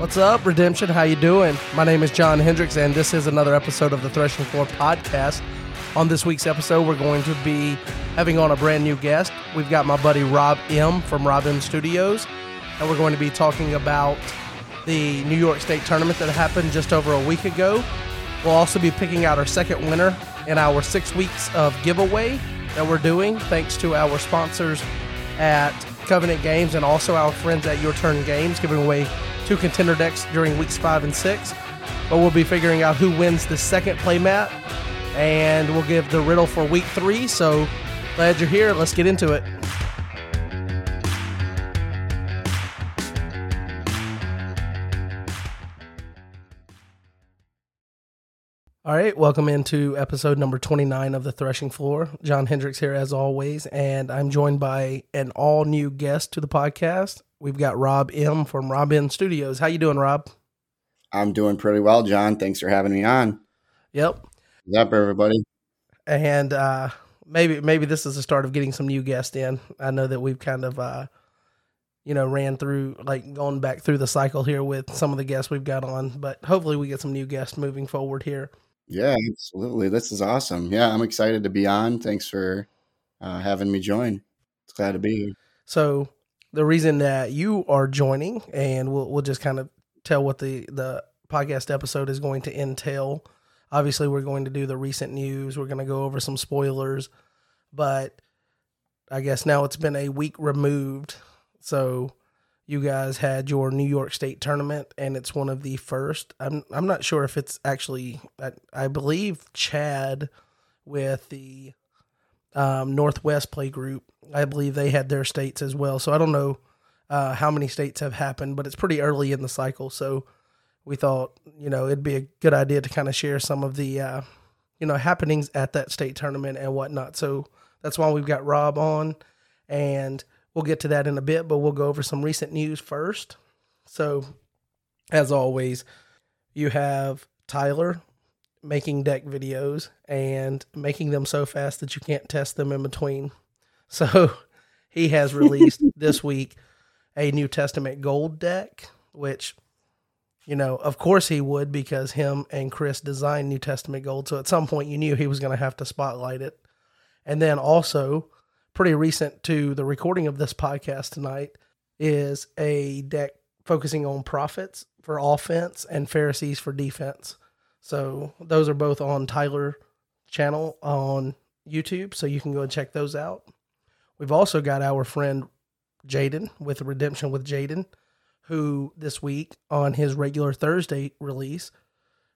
What's up, Redemption? How you doing? My name is John Hendricks, and this is another episode of the Threshing Floor podcast. On this week's episode, we're going to be having on a brand new guest. We've got my buddy Rob M from Rob M Studios, and we're going to be talking about the New York State tournament that happened just over a week ago. We'll also be picking out our second winner in our six weeks of giveaway that we're doing, thanks to our sponsors at Covenant Games and also our friends at Your Turn Games, giving away two contender decks during weeks five and six. But we'll be figuring out who wins the second playmat, and we'll give the riddle for week three. So glad you're here. Let's get into it. All right, welcome into episode number 29 of the Threshing Floor. John Hendricks here as always, and I'm joined by an all new guest to the podcast. We've got Rob M from Rob M Studios. How you doing, Rob? I'm doing pretty well, John. Thanks for having me on. Yep. What's up, everybody? And uh maybe maybe this is the start of getting some new guests in. I know that we've kind of uh you know ran through like going back through the cycle here with some of the guests we've got on, but hopefully we get some new guests moving forward here. Yeah, absolutely. This is awesome. Yeah, I'm excited to be on. Thanks for uh, having me join. It's glad to be here. So the reason that you are joining, and we'll we'll just kind of tell what the the podcast episode is going to entail. Obviously, we're going to do the recent news. We're going to go over some spoilers, but I guess now it's been a week removed. So you guys had your New York State tournament, and it's one of the first. I'm I'm not sure if it's actually. I, I believe Chad with the um, Northwest Play Group. I believe they had their states as well. So I don't know uh, how many states have happened, but it's pretty early in the cycle. So we thought you know it'd be a good idea to kind of share some of the uh, you know happenings at that state tournament and whatnot. So that's why we've got Rob on, and we'll get to that in a bit. But we'll go over some recent news first. So as always, you have Tyler making deck videos and making them so fast that you can't test them in between. So he has released this week a New Testament gold deck, which, you know, of course he would because him and Chris designed New Testament gold. So at some point you knew he was going to have to spotlight it. And then also, pretty recent to the recording of this podcast tonight, is a deck focusing on prophets for offense and Pharisees for defense. So those are both on Tyler channel on YouTube, so you can go and check those out. We've also got our friend Jaden with Redemption with Jaden, who this week on his regular Thursday release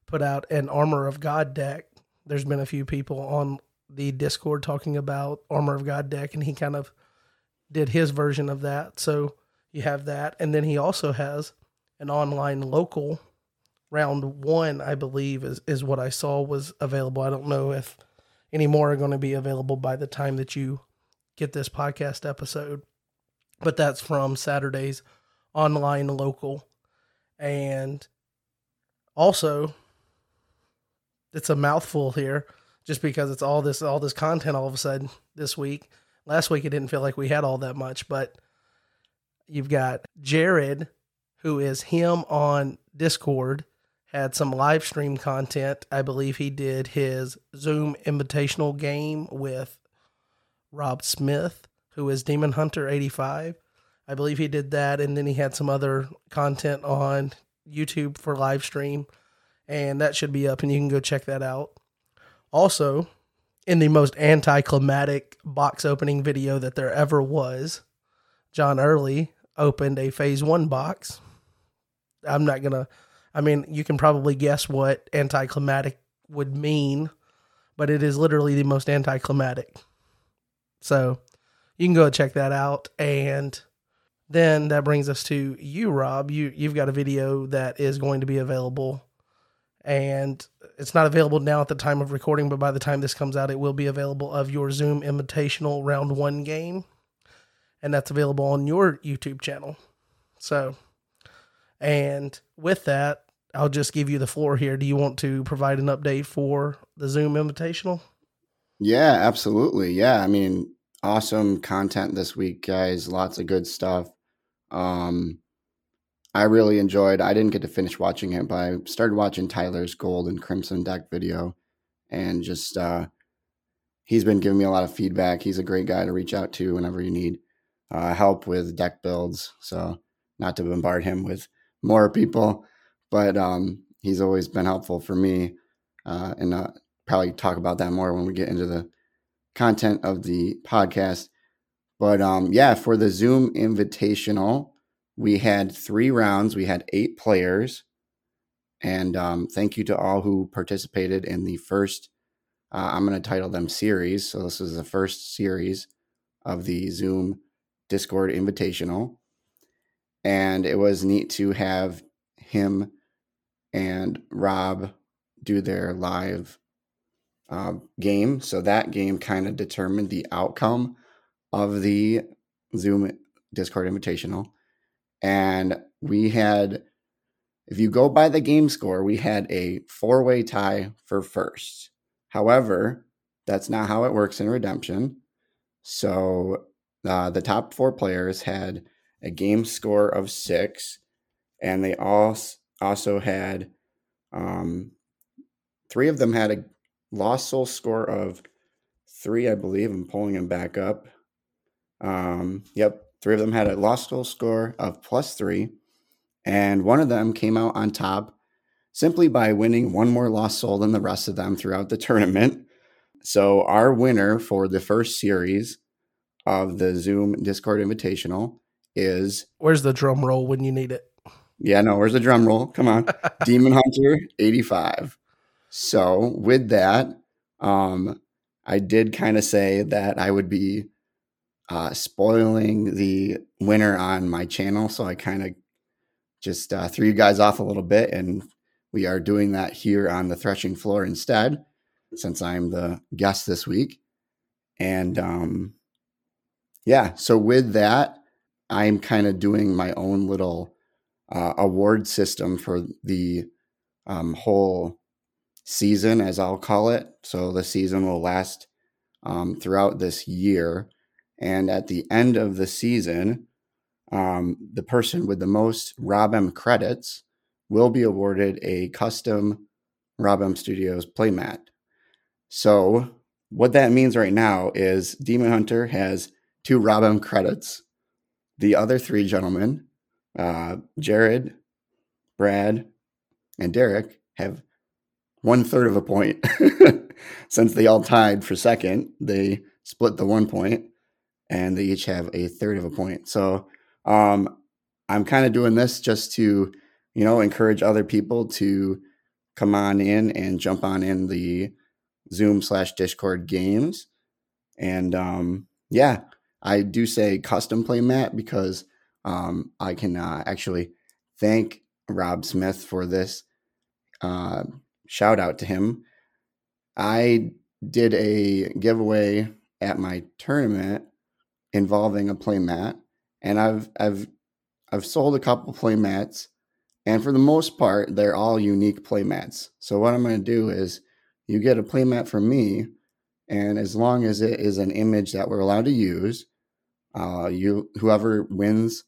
put out an Armor of God deck. There's been a few people on the Discord talking about Armor of God deck, and he kind of did his version of that. So you have that, and then he also has an online local round one, I believe, is, is what I saw was available. I don't know if any more are going to be available by the time that you get this podcast episode, but that's from Saturday's online local. And also, it's a mouthful here just because it's all this all this content all of a sudden this week. Last week it didn't feel like we had all that much, but you've got Jared, who is him on Discord, had some live stream content. I believe he did his Zoom invitational game with Rob Smith, who is Demon Hunter 85. I believe he did that. And then he had some other content on YouTube for live stream. And that should be up, and you can go check that out. Also, in the most anticlimactic box opening video that there ever was, John Early opened a phase one box. I'm not going to, I mean, you can probably guess what anticlimactic would mean, but it is literally the most anticlimactic. So you can go check that out. And then that brings us to you, Rob. You you've got a video that is going to be available. And it's not available now at the time of recording, but by the time this comes out, it will be available of your Zoom Invitational Round One game, and that's available on your YouTube channel. So, and with that, I'll just give you the floor here. Do you want to provide an update for the Zoom Invitational? Yeah, absolutely. Yeah, I mean, awesome content this week, guys. Lots of good stuff. Um, I really enjoyed. I didn't get to finish watching it, but I started watching Tyler's Gold and Crimson Deck video, and just uh, he's been giving me a lot of feedback. He's a great guy to reach out to whenever you need uh, help with deck builds. So not to bombard him with more people, but um, he's always been helpful for me, uh, and uh, probably talk about that more when we get into the content of the podcast. But um, yeah, for the Zoom Invitational we had three rounds. We had eight players. And um, thank you to all who participated in the first, uh, I'm going to title them series. So this is the first series of the Zoom Discord Invitational. And it was neat to have him and Rob do their live uh, game. So that game kind of determined the outcome of the Zoom Discord Invitational. And we had if you go by the game score we had a four-way tie for first. However that's not how it works in redemption. So uh, the top four players had a game score of six and they all also had um, three of them had a lost soul score of three i believe i'm pulling them back up um, yep Three of them had a lost soul score of plus three, and one of them came out on top simply by winning one more lost soul than the rest of them throughout the tournament. So, our winner for the first series of the Zoom Discord Invitational is. Where's the drum roll when you need it? Yeah, no, where's the drum roll? Come on. Demon Hunter 85. So, with that, um, I did kind of say that I would be uh, spoiling the winner on my channel. So I kind of just uh, threw you guys off a little bit, and we are doing that here on the threshing floor instead, since I'm the guest this week. And um, yeah, so with that, I'm kind of doing my own little uh, award system for the um, whole season, as I'll call it. So the season will last um, throughout this year. And at the end of the season, um, the person with the most RobM credits will be awarded a custom RobM Studios playmat. So, what that means right now is Demon Hunter has two RobM credits. The other three gentlemen, uh, Jared, Brad, and Derek, have one third of a point. Since they all tied for second, they split the one point and they each have a third of a point. So um, I'm kind of doing this just to, you know, encourage other people to come on in and jump on in the Zoom slash Discord games. And um, yeah, I do say custom play mat because um, I can uh, actually thank Rob Smith for this. Uh, shout out to him. I did a giveaway at my tournament involving a playmat, and I've I've I've sold a couple playmats, and for the most part, they're all unique playmats. So what I'm going to do is, you get a playmat from me, and as long as it is an image that we're allowed to use, uh, you whoever wins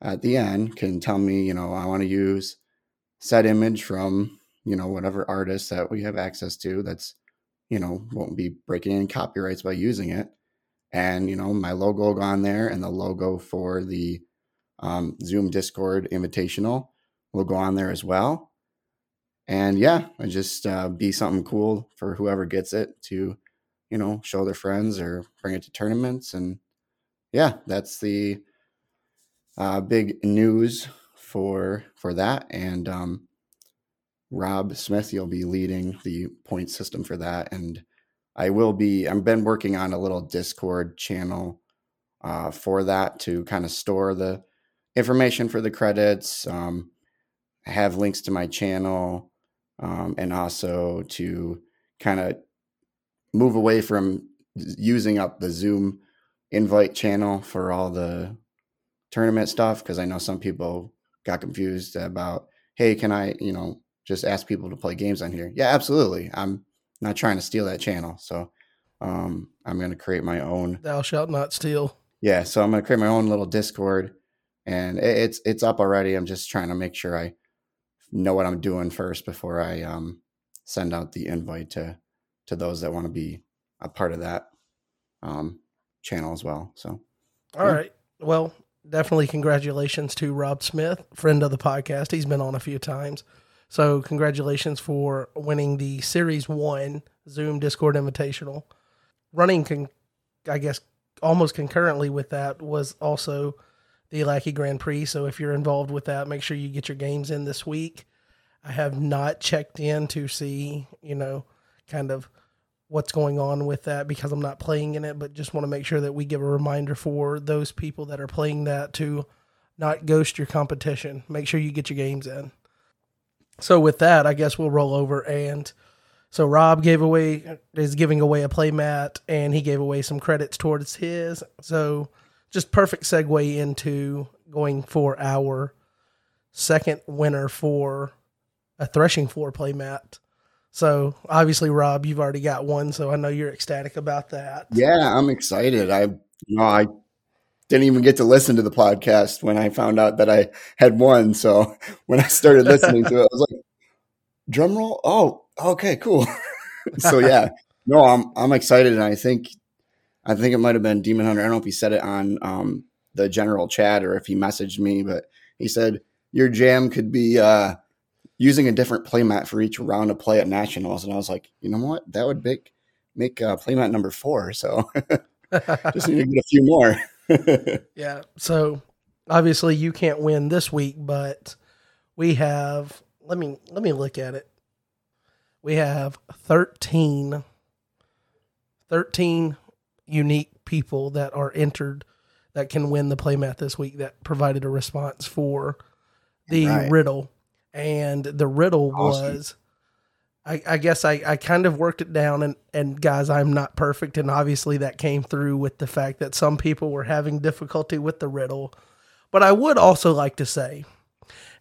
at the end can tell me, you know, I want to use set image from you know whatever artist that we have access to. That's you know won't be breaking any copyrights by using it. And you know my logo will go on there and the logo for the um, zoom discord invitational will go on there as well. And yeah it just uh, be something cool for whoever gets it to you know show their friends or bring it to tournaments. And yeah that's the uh, big news for for that. And um, rob smith you'll be leading the point system for that and I will be. I've been working on a little Discord channel uh, for that to kind of store the information for the credits. Um, have links to my channel, um, and also to kind of move away from using up the Zoom invite channel for all the tournament stuff because I know some people got confused about, hey, can I, you know, just ask people to play games on here? Yeah, absolutely. I'm not trying to steal that channel. So um, I'm going to create my own. Thou shalt not steal. Yeah, so I'm going to create my own little Discord and it, it's it's up already. I'm just trying to make sure I know what I'm doing first before I um, send out the invite to to those that want to be a part of that um, channel as well. So, all yeah. right, well, definitely congratulations to Rob Smith, friend of the podcast. He's been on a few times. So, congratulations for winning the Series 1 Zoom Discord Invitational. Running, con- I guess, almost concurrently with that was also the Lackey Grand Prix. So, if you're involved with that, make sure you get your games in this week. I have not checked in to see, you know, kind of what's going on with that because I'm not playing in it, but just want to make sure that we give a reminder for those people that are playing that to not ghost your competition. Make sure you get your games in. So with that, I guess we'll roll over and so Rob gave away is giving away a playmat and he gave away some credits towards his. So just perfect segue into going for our second winner for a threshing floor playmat. So obviously, Rob, you've already got one, so I know you're ecstatic about that. Yeah, I'm excited. I you know I didn't even get to listen to the podcast when I found out that I had won. So when I started listening to it, I was like, drum roll. Oh, okay, cool. so yeah, no, I'm I'm excited, and I think I think it might have been Demon Hunter. I don't know if he said it on um, the general chat or if he messaged me, but he said your jam could be uh, using a different playmat for each round of play at nationals, and I was like, you know what, that would make make uh, playmat number four. So just need to get a few more. yeah. So obviously you can't win this week, but we have. Let me let me look at it. We have 13, 13 unique people that are entered that can win the playmat this week that provided a response for the right. riddle and the riddle awesome. was I, I, guess I, I kind of worked it down and, and guys i'm not perfect. And obviously that came through with the fact that some people were having difficulty with the riddle. But i would also like to say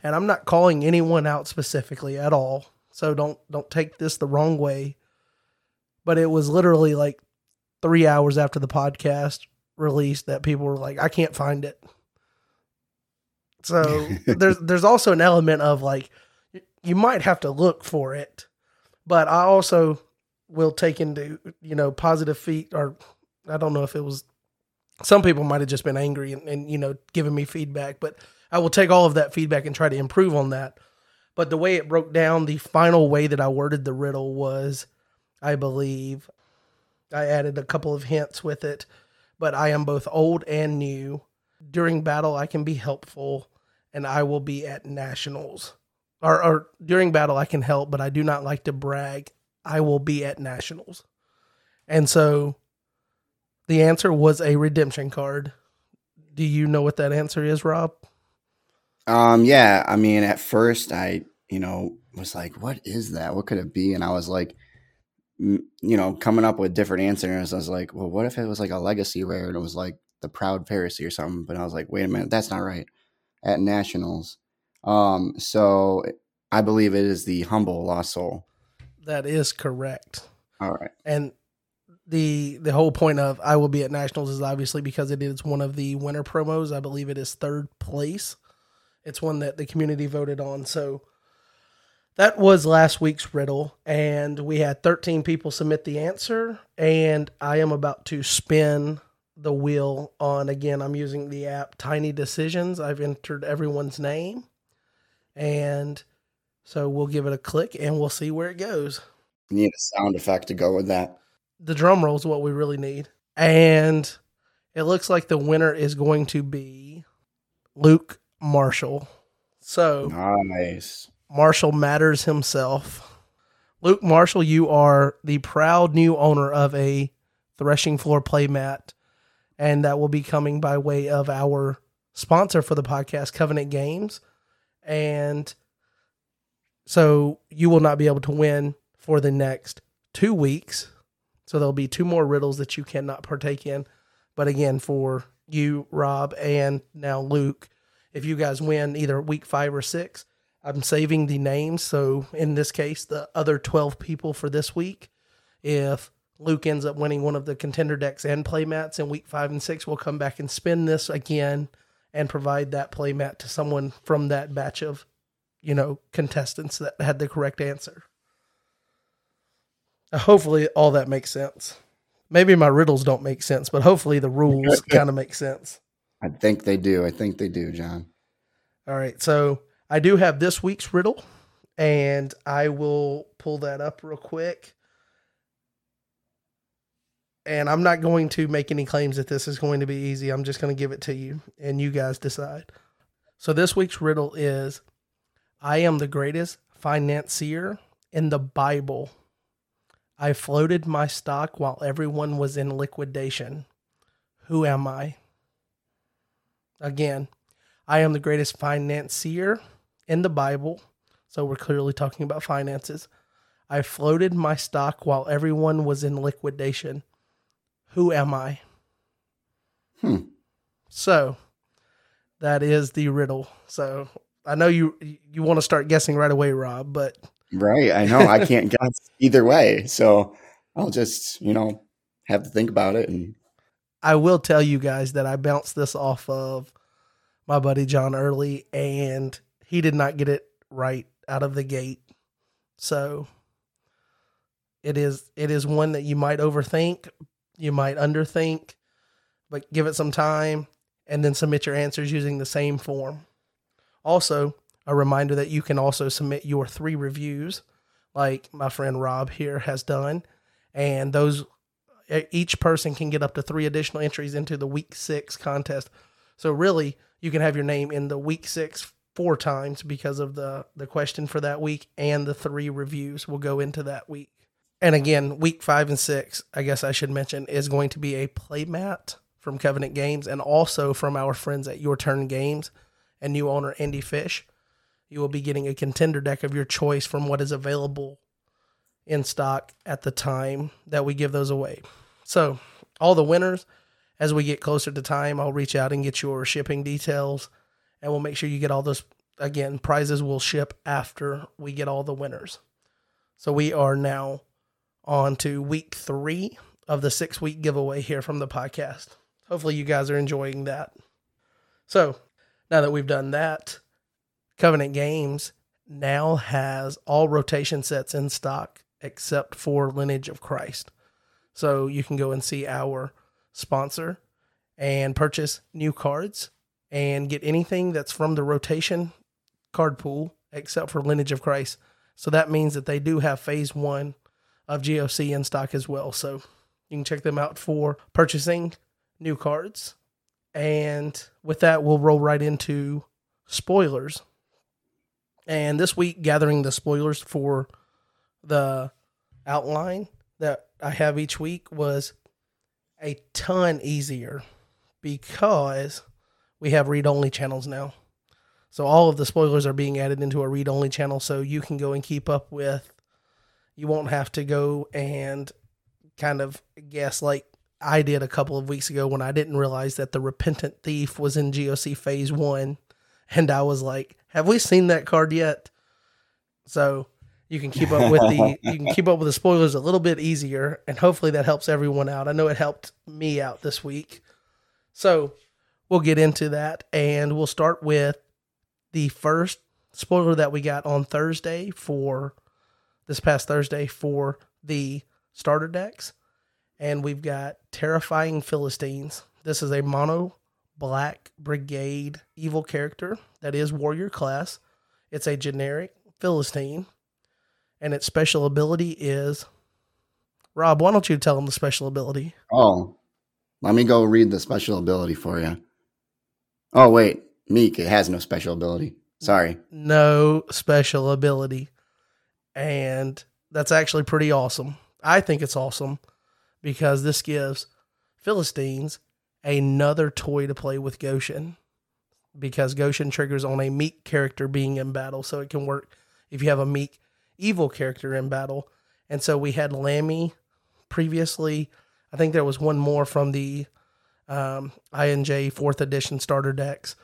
and i'm not calling anyone out specifically at all so don't don't take this the wrong way but it was literally like three hours after the podcast released that people were like i can't find it. So there's there's also an element of like you might have to look for it, but I also will take into you know positive feet or I don't know if it was some people might have just been angry and, and you know giving me feedback, but I will take all of that feedback and try to improve on that. But the way it broke down, the final way that I worded the riddle was, I believe, I added a couple of hints with it, but I am both old and new. During battle, I can be helpful and I will be at nationals. Or, or during battle, I can help, but I do not like to brag. I will be at nationals. And so the answer was a redemption card. Do you know what that answer is, Rob? Um, yeah. I mean, at first, I, you know, was like, what is that? What could it be? And I was like, you know, coming up with different answers. I was like, well, what if it was like a legacy rare and it was like the Proud Pharisee or something? But I was like, wait a minute, that's not right at nationals. Um, so I believe it is the humble lost soul. That is correct. All right. And the the whole point of I will be at nationals is obviously because it is one of the winter promos. I believe it is third place. It's one that the community voted on. So that was last week's riddle, and we had 13 people submit the answer. And I am about to spin the wheel on again i'm using the app tiny decisions i've entered everyone's name and so we'll give it a click and we'll see where it goes. You need a sound effect to go with that. The drum roll is what we really need. And it looks like the winner is going to be luke marshall. So nice. Marshall Mathers himself. Luke marshall you are the proud new owner of a threshing floor playmat and that will be coming by way of our sponsor for the podcast, Covenant Games. And so you will not be able to win for the next two weeks. So there'll be two more riddles that you cannot partake in. But again, for you, Rob, and now Luke, if you guys win either week five or six, I'm saving the names. So in this case, the other 12 people for this week, if Luke ends up winning one of the contender decks and playmats in week five and six. We'll come back and spin this again and provide that playmat to someone from that batch of, you know, contestants that had the correct answer. Hopefully, all that makes sense. Maybe my riddles don't make sense, but hopefully the rules kind of make sense. I think they do. I think they do, John. All right. So I do have this week's riddle, and I will pull that up real quick. And I'm not going to make any claims that this is going to be easy. I'm just going to give it to you, and you guys decide. So this week's riddle is I am the greatest financier in the Bible. I floated my stock while everyone was in liquidation. Who am I? Again, I am the greatest financier in the Bible. So we're clearly talking about finances. I floated my stock while everyone was in liquidation. Who am I? Hmm. So that is the riddle. So I know you you want to start guessing right away, Rob, but Right. I know. I can't guess either way. So I'll just, you know, have to think about it and I will tell you guys that I bounced this off of my buddy John Early, and he did not get it right out of the gate. So it is it is one that you might overthink, you might underthink, but give it some time and then submit your answers using the same form. Also, a reminder that you can also submit your three reviews, like my friend Rob here has done, and those each person can get up to three additional entries into the week six contest. So really, you can have your name in the week six four times because of the the question for that week and the three reviews will go into that week. And again, week five and six, I guess I should mention, is going to be a playmat from Covenant Games and also from our friends at Your Turn Games and new owner Andy Fish. You will be getting a contender deck of your choice from what is available in stock at the time that we give those away. So, all the winners, as we get closer to time, I'll reach out and get your shipping details and we'll make sure you get all those. Again, prizes will ship after we get all the winners. So, we are now on to week three of the six week giveaway here from the podcast. Hopefully, you guys are enjoying that. So, now that we've done that, Covenant Games now has all rotation sets in stock except for Lineage of Christ. So you can go and see our sponsor and purchase new cards and get anything that's from the rotation card pool except for Lineage of Christ. So that means that they do have phase one of GOC in stock as well. So you can check them out for purchasing new cards. And with that, we'll roll right into spoilers. And this week, gathering the spoilers for the outline that I have each week was a ton easier because we have read only channels now. So all of the spoilers are being added into a read only channel so you can go and keep up with you won't have to go and kind of guess like I did a couple of weeks ago when I didn't realize that the repentant thief was in GOC phase 1 and I was like, "Have we seen that card yet?" So you can keep up with the you can keep up with the spoilers a little bit easier and hopefully that helps everyone out. I know it helped me out this week. So we'll get into that and we'll start with the first spoiler that we got on thursday for this past thursday for the starter decks and we've got terrifying philistines this is a mono black brigade evil character that is warrior class it's a generic philistine and its special ability is Rob, why don't you tell them the special ability? Oh, let me go read the special ability for you. Oh, wait. Meek, it has no special ability. Sorry. No special ability. And that's actually pretty awesome. I think it's awesome because this gives Philistines another toy to play with Goshen because Goshen triggers on a meek character being in battle. So it can work if you have a meek evil character in battle. And so we had Lahmi previously. I think there was one more from the um, INJ fourth edition starter decks,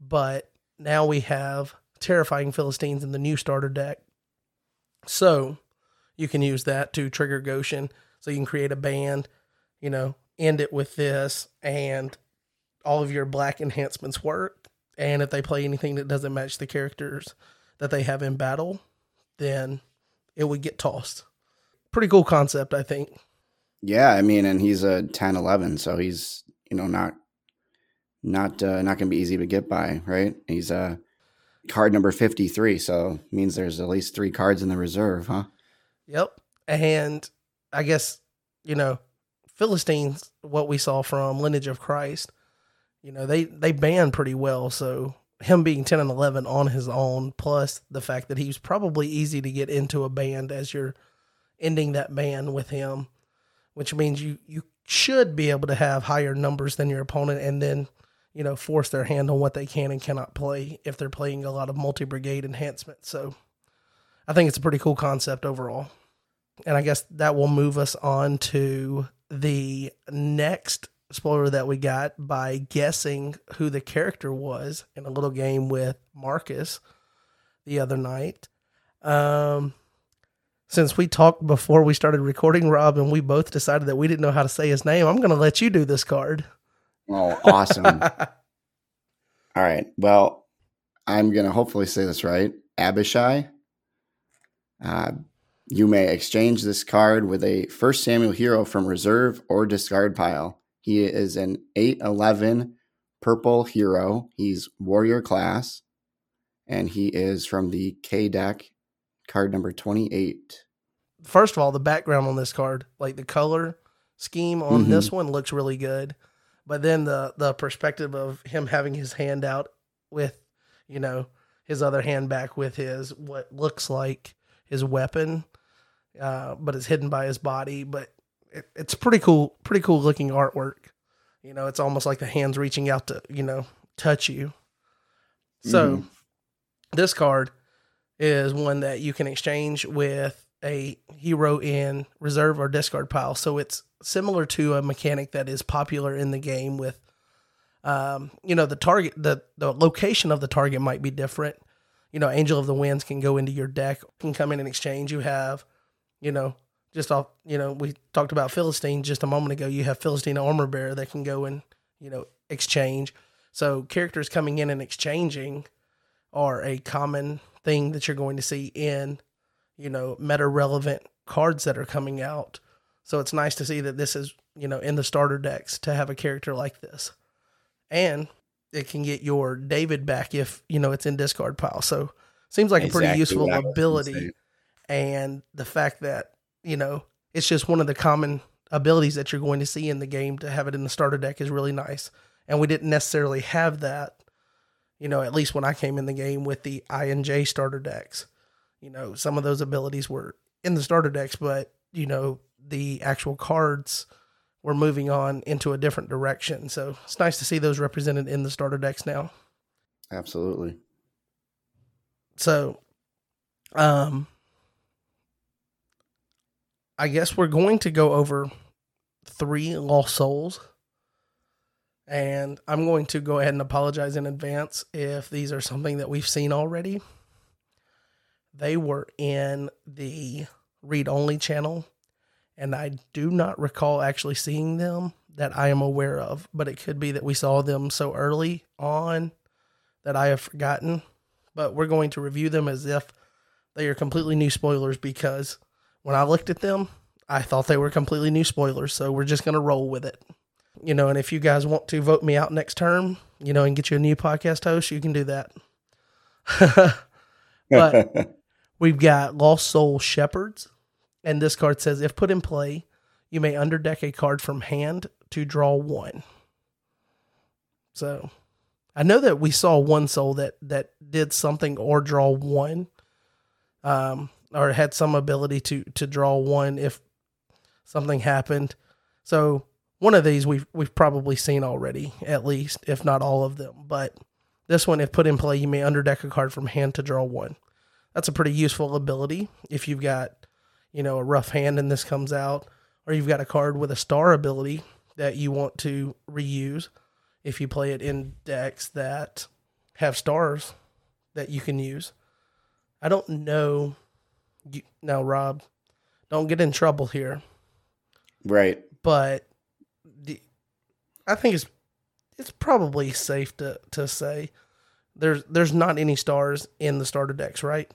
but now we have terrifying Philistines in the new starter deck. So you can use that to trigger Goshen. So you can create a band, you know, end it with this, and all of your black enhancements work. And if they play anything that doesn't match the characters that they have in battle, then it would get tossed. Pretty cool concept, I think. Yeah, I mean, and he's a 10 11, so he's, you know, not not uh, not going to be easy to get by, right? He's uh, card number 53, so means there's at least 3 cards in the reserve, huh? Yep. And I guess, you know, Philistines what we saw from Lineage of Christ, you know, they they ban pretty well, so him being 10 and 11 on his own plus the fact that he's probably easy to get into a band as you're ending that band with him which means you you should be able to have higher numbers than your opponent and then you know force their hand on what they can and cannot play if they're playing a lot of multi brigade enhancement. So i think it's a pretty cool concept overall. And i guess that will move us on to the next spoiler that we got by guessing who the character was in a little game with marcus the other night. Um since we talked before we started recording, Rob, and we both decided that we didn't know how to say his name, I'm going to let you do this card. Oh, awesome. All right. Well, I'm going to hopefully say this right. Abishai. Uh, you may exchange this card with a First Samuel hero from reserve or discard pile. He is an 811 purple hero. He's warrior class, and he is from the K deck card number 28. First of all, the background on this card, like the color scheme on mm-hmm. this one looks really good. But then the the perspective of him having his hand out with, you know, his other hand back with his what looks like his weapon, uh, but it's hidden by his body. But it, it's pretty cool, pretty cool looking artwork. You know, it's almost like the hands reaching out to, you know, touch you. So mm-hmm. this card is one that you can exchange with a hero in reserve or discard pile. So it's similar to a mechanic that is popular in the game with um, you know, the target the the location of the target might be different. You know, Angel of the Winds can go into your deck, can come in and exchange. You have, you know, just off, you know, we talked about Philistine just a moment ago. You have Philistine armor bearer that can go and, you know, exchange. So characters coming in and exchanging are a common thing that you're going to see in, you know, meta relevant cards that are coming out. So it's nice to see that this is, you know, in the starter decks to have a character like this. And it can get your David back if, you know, it's in discard pile. So seems like exactly a pretty useful ability. And the fact that, you know, it's just one of the common abilities that you're going to see in the game to have it in the starter deck is really nice. And we didn't necessarily have that you know, at least when I came in the game with the I and J starter decks. You know, some of those abilities were in the starter decks, but you know, the actual cards were moving on into a different direction. So it's nice to see those represented in the starter decks now. Absolutely. So, um, I guess we're going to go over three lost souls and I'm going to go ahead and apologize in advance if these are something that we've seen already. They were in the read only channel, and I do not recall actually seeing them that I am aware of, but it could be that we saw them so early on that I have forgotten. But we're going to review them as if they are completely new spoilers because when I looked at them, I thought they were completely new spoilers. So we're just going to roll with it you know, and if you guys want to vote me out next term, you know, and get you a new podcast host, you can do that. but we've got Lost Soul Shepherds, and this card says if put in play, you may underdeck a card from hand to draw one. So I know that we saw one soul that that did something or draw one. Um, or had some ability to to draw one if something happened. So one of these we've we've probably seen already, at least, if not all of them. But this one, if put in play, you may underdeck a card from hand to draw one. That's a pretty useful ability if you've got, you know, a rough hand and this comes out, or you've got a card with a star ability that you want to reuse. If you play it in decks that have stars that you can use, I don't know. You, now, Rob, don't get in trouble here. Right. But the, I think it's it's probably safe to to say there's there's not any stars in the starter decks, right?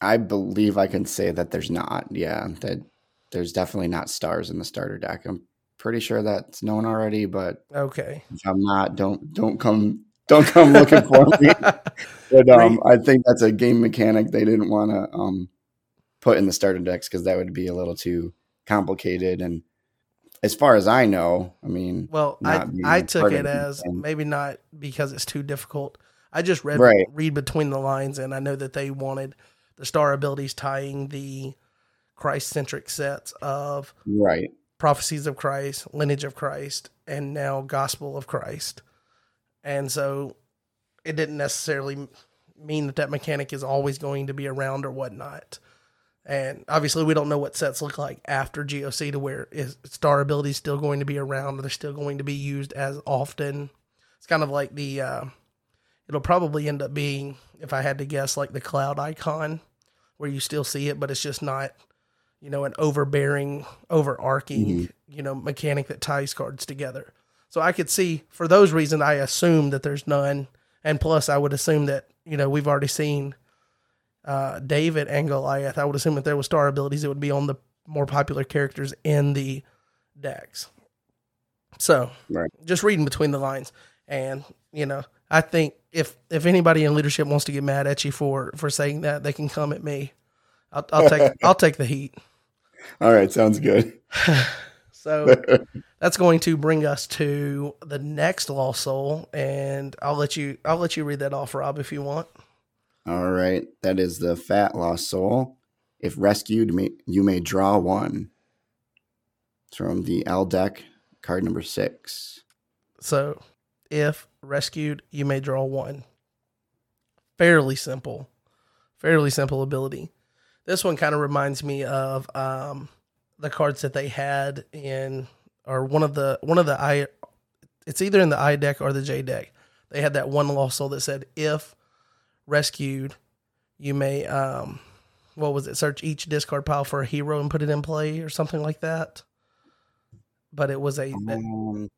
I believe I can say that there's not. Yeah, that there's definitely not stars in the starter deck. I'm pretty sure that's known already, but Okay. if I'm not, don't don't come don't come looking for me. But um, I think that's a game mechanic they didn't want to um put in the starter decks because that would be a little too complicated. And as far as I know, I mean, Well, I I took it as thing. maybe not because it's too difficult. I just read Right. read between the lines, and I know that they wanted the star abilities tying the Christ centric sets of right, prophecies of Christ, lineage of Christ, and now gospel of Christ. And so it didn't necessarily mean that that mechanic is always going to be around or whatnot. And obviously, we don't know what sets look like after GOC to where is star ability still going to be around or they're still going to be used as often. It's kind of like the, uh, it'll probably end up being, if I had to guess, like the cloud icon where you still see it, but it's just not you know, an overbearing, overarching, you know, mechanic that ties cards together. So I could see for those reasons, I assume that there's none. And plus, I would assume that, you know, we've already seen uh, David and Goliath. I would assume if there was star abilities, it would be on the more popular characters in the decks. So Right. just reading between the lines. And, you know, I think if if anybody in leadership wants to get mad at you for for saying that, they can come at me. I'll, I'll take I'll take the heat. all right, sounds good. So that's going to bring us to the next lost soul, and I'll let you I'll let you read that off, Rob, if you want. All right, that is the fat lost soul. If rescued, may, you may draw one. It's from the L deck, card number six. So, if rescued, you may draw one. Fairly simple, fairly simple ability. This one kind of reminds me of um, the cards that they had in, or one of the one of the I. It's either in the I deck or the J deck. They had that one lost soul that said, "If rescued, you may um, what was it? Search each discard pile for a hero and put it in play, or something like that." But it was a Um,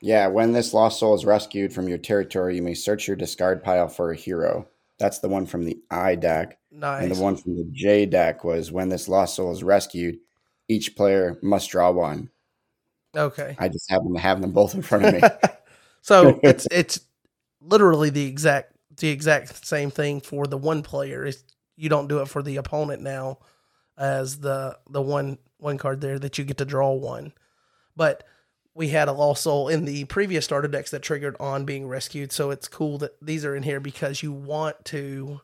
yeah, when this lost soul is rescued from your territory, you may search your discard pile for a hero. That's the one from the I deck. nice. And the one from the J deck was when this lost soul is rescued, each player must draw one. okay. I just happen to have them both in front of me. so it's it's literally the exact the exact same thing for the one player. Is you don't do it for the opponent now as the the one one card there that you get to draw one. But we had a lost soul in the previous starter decks that triggered on being rescued. So it's cool that these are in here because you want to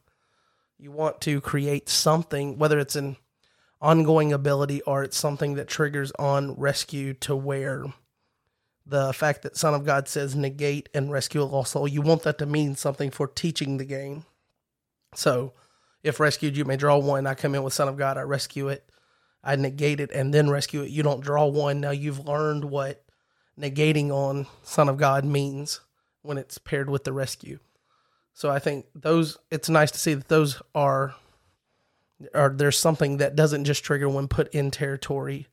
you want to create something, whether it's an ongoing ability or it's something that triggers on rescue to where the fact that Son of God says negate and rescue a lost soul, you want that to mean something for teaching the game. So, if rescued, you may draw one. I come in with Son of God, I rescue it, I negate it, and then rescue it. You don't draw one. Now you've learned what negating on Son of God means when it's paired with the rescue. So I think those. It's nice to see that those are, or there's something that doesn't just trigger when put in territory,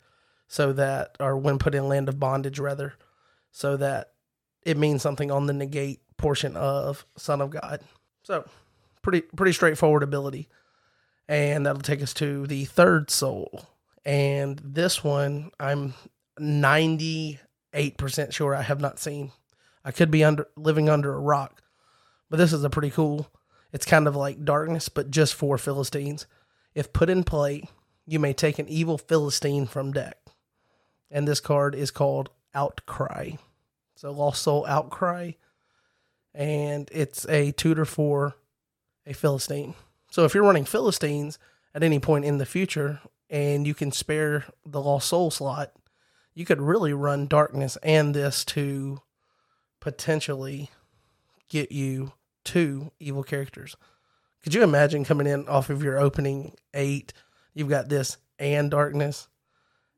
so that or when put in land of bondage rather so that it means something on the negate portion of Son of God. So pretty pretty straightforward ability. And that'll take us to the third soul. And this one I'm 98% sure I have not seen. I could be under living under a rock. But this is a pretty cool. It's kind of like darkness but just for Philistines. If put in play, you may take an evil Philistine from deck. And this card is called Outcry. So Lost Soul Outcry. And it's a tutor for a Philistine. So if you're running Philistines at any point in the future and you can spare the Lost Soul slot, you could really run Darkness and this to potentially get you two evil characters. Could you imagine coming in off of your opening eight? You've got this and Darkness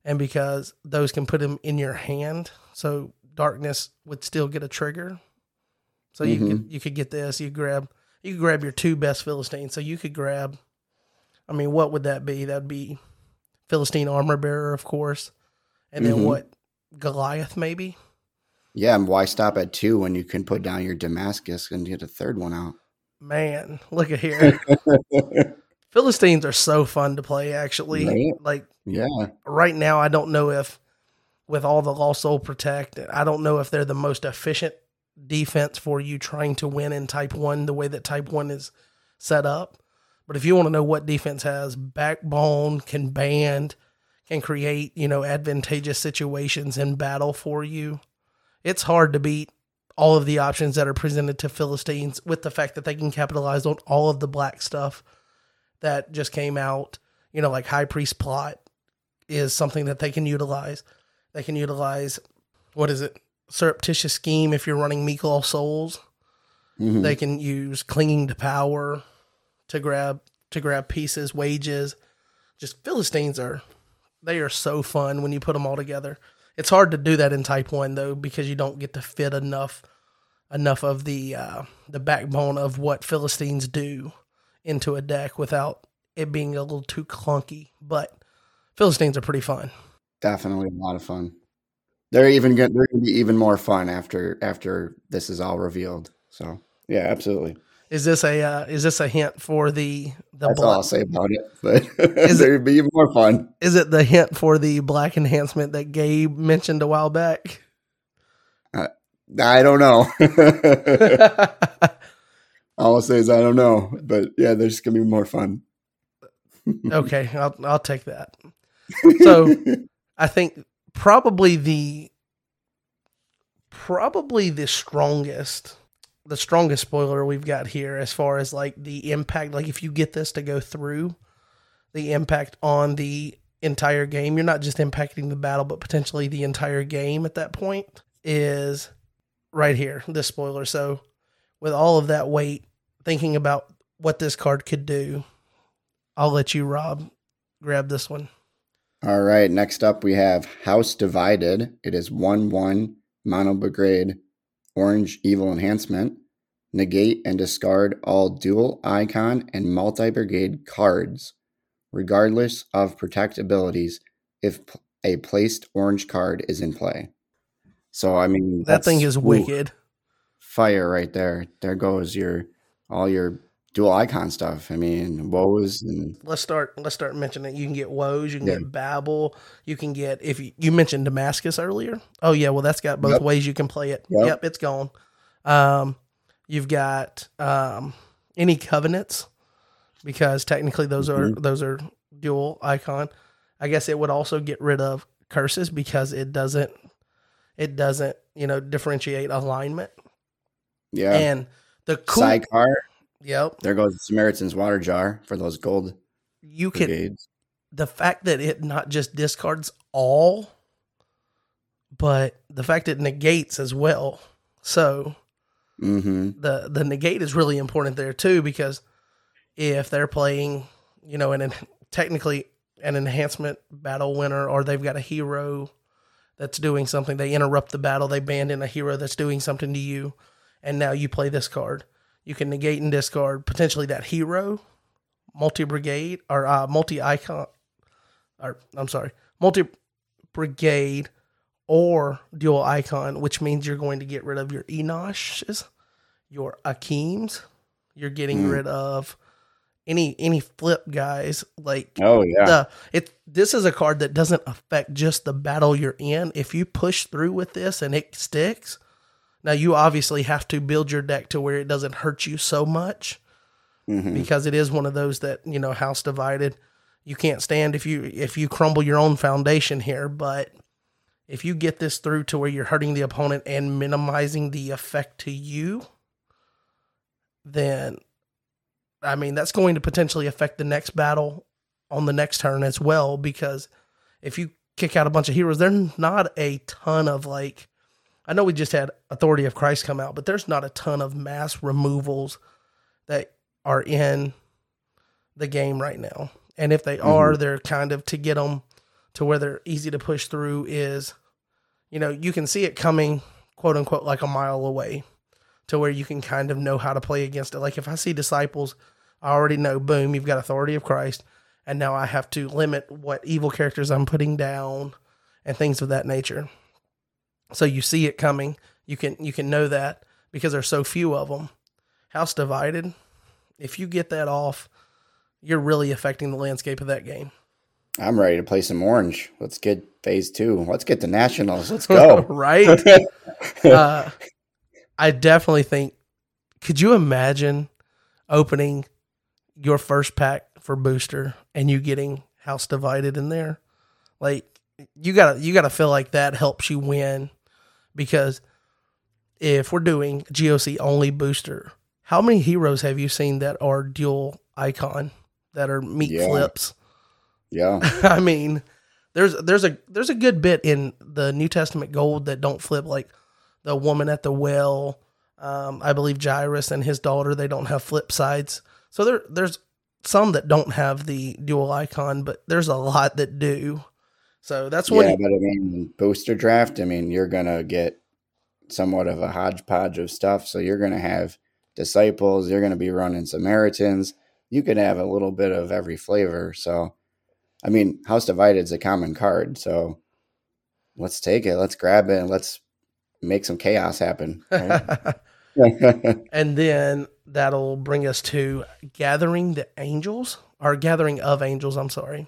and because those can put them in your hand, so darkness would still get a trigger. So you mm-hmm. could you could get this. You grab you could grab your two best Philistines. So you could grab. I mean, what would that be? That'd be Philistine armor bearer, of course, and then Mhm. what? Goliath, maybe. Yeah, and why stop at two when you can put down your Damascus and get a third one out? Man, look at here. Philistines are so fun to play, actually. Right. Like Yeah. right now, I don't know if with all the Lost Soul Protect, I don't know if they're the most efficient defense for you trying to win in Type 1 the way that Type 1 is set up. But if you want to know what defense has backbone, can band, can create, you know, advantageous situations in battle for you, it's hard to beat all of the options that are presented to Philistines with the fact that they can capitalize on all of the black stuff that just came out. You know, like High Priest Plot is something that they can utilize. They can utilize, what is it? Surreptitious Scheme if you're running Meekal Souls. Mhm. They can use Clinging to Power to grab to grab pieces, wages. Just Philistines are they are so fun when you put them all together. It's hard to do that in Type One though because you don't get to fit enough enough of the uh, the backbone of what Philistines do into a deck without it being a little too clunky. But Philistines are pretty fun. Definitely a lot of fun. They're even going gonna be even more fun after after this is all revealed. So yeah, absolutely. Is this a uh, is this a hint for the the That's all I'll say about it. But Is it- be even more fun. is it the hint for the black enhancement that Gabe mentioned a while back? I don't know. all I'll say is I don't know. But yeah, they're gonna be more fun. okay, I'll I'll take that. So I think probably the probably the strongest the strongest spoiler we've got here as far as like the impact like if you get this to go through the impact on the entire game you're not just impacting the battle but potentially the entire game at that point is right here this spoiler so with all of that weight thinking about what this card could do i'll let you rob grab this one All right, next up we have House Divided. It is 1 1 Mono Brigade Orange Evil Enhancement. Negate and discard all dual icon and multi brigade cards, regardless of protect abilities, if a placed orange card is in play. So, I mean, that thing is ooh, wicked Fire right there. There goes your all your dual icon stuff. I mean, woes and let's start let's start mentioning. You can get woes, you can Yeah. get Babel, you can get if you, you mentioned Damascus earlier. Oh yeah, well that's got both Yep. ways you can play it. Yep, Yep. it's gone. Um you've got um any covenants because technically those are Mm-hmm. those are dual icon. I guess it would also get rid of curses because it doesn't it doesn't, you know, differentiate alignment. yeah. And the cool Sidecar. Yep. There goes Samaritan's water jar for those gold You can brigades. the fact that it not just discards all, but the fact it negates as well. So Mm-hmm. the the negate is really important there too because if they're playing, you know, an technically an enhancement battle winner or they've got a hero that's doing something, they interrupt the battle, they band in a hero that's doing something to you, and now you play this card. You can negate and discard potentially that hero, multi brigade or uh, multi icon, or I'm sorry, multi brigade or dual icon, which means you're going to get rid of your Enosh's, your Akeems, you're getting Mm. rid of any any flip guys like Oh yeah. the it this is a card that doesn't affect just the battle you're in. If you push through with this and it sticks, now you obviously have to build your deck to where it doesn't hurt you so much Mhm. because it is one of those that you know house divided you can't stand if you if you crumble your own foundation here but if you get this through to where you're hurting the opponent and minimizing the effect to you then i mean that's going to potentially affect the next battle on the next turn as well because if you kick out a bunch of heroes they're not a ton of like i know we just had authority of christ come out but there's not a ton of mass removals that are in the game right now. And if they mm-hmm. are, they're kind of to get them to where they're easy to push through is, you know, you can see it coming, quote unquote, like a mile away to where you can kind of know how to play against it. Like if I see disciples, I already know, boom, you've got authority of Christ. And now I have to limit what evil characters I'm putting down and things of that nature. So you see it coming. You can you can know that because there's so few of them. House divided. If you get that off, you're really affecting the landscape of that game. I'm ready to play some orange. Let's get phase two. Let's get the nationals. Let's go. right? uh, I definitely think. Could you imagine opening your first pack for booster and you getting house divided in there? Like you gotta you gotta feel like that helps you win because if we're doing GOC only booster, how many heroes have you seen that are dual icon that are meat Yeah. flips? Yeah. I mean, there's there's a there's a good bit in the New Testament gold that don't flip, like the woman at the well. Um, I believe Jairus and his daughter they don't have flip sides. So there there's some that don't have the dual icon, but there's a lot that do. So that's when yeah, but I mean, booster draft, I mean, you're going to get somewhat of a hodgepodge of stuff. So you're going to have disciples, you're going to be running Samaritans. You could have a little bit of every flavor. So, I mean, House Divided is a common card. So let's take it, let's grab it, and let's make some chaos happen. right? and then that'll bring us to gathering the angels or gathering of angels i'm sorry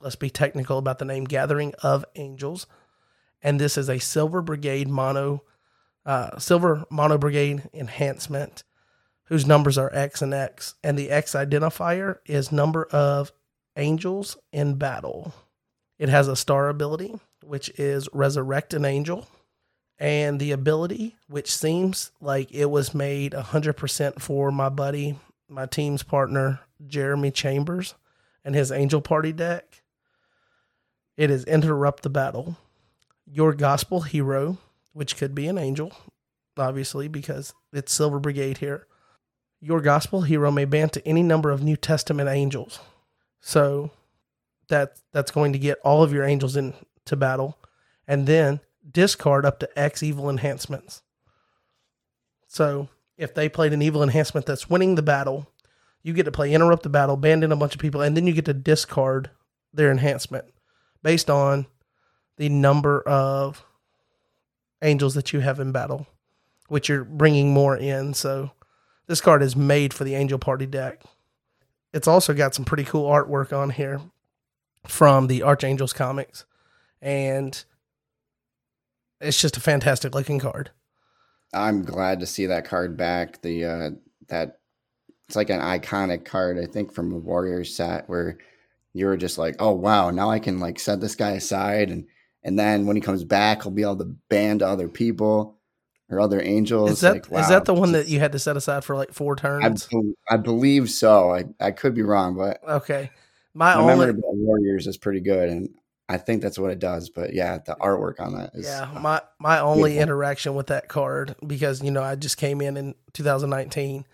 let's be technical about the name gathering of angels. And this is a silver brigade mono uh, silver mono brigade enhancement whose numbers are x and x. And the x identifier is number of angels in battle. It has a star ability which is resurrect an angel and the ability, which seems like it was made 100% for my buddy, my team's partner, Jeremy Chambers, and his Angel Party deck. It is Interrupt the Battle. Your Gospel Hero, which could be an angel, obviously, because it's Silver Brigade here. Your Gospel Hero may ban to any number of New Testament angels. So that that's going to get all of your angels into battle. And then discard up to X evil enhancements. So if they played an evil enhancement that's winning the battle, you get to play interrupt the battle, ban in a bunch of people, and then you get to discard their enhancement based on the number of angels that you have in battle, which you're bringing more in. So this card is made for the angel party deck. It's also got some pretty cool artwork on here from the Archangels comics. And it's just a fantastic looking card. I'm glad to see that card back. The uh that it's like an iconic card, I think, from a Warriors set where you were just like, oh wow, now I can like set this guy aside and and then when he comes back, he'll be able to ban to other people or other angels. Is that like, is that the one that you had to set aside for like four I, turns? bel- I believe so. I, I could be wrong, but okay. My my only memory about Warriors is pretty good, and I think that's what it does. But yeah, the artwork on that is yeah, uh, my my only Beautiful. interaction with that card because you know I just came in in 2019,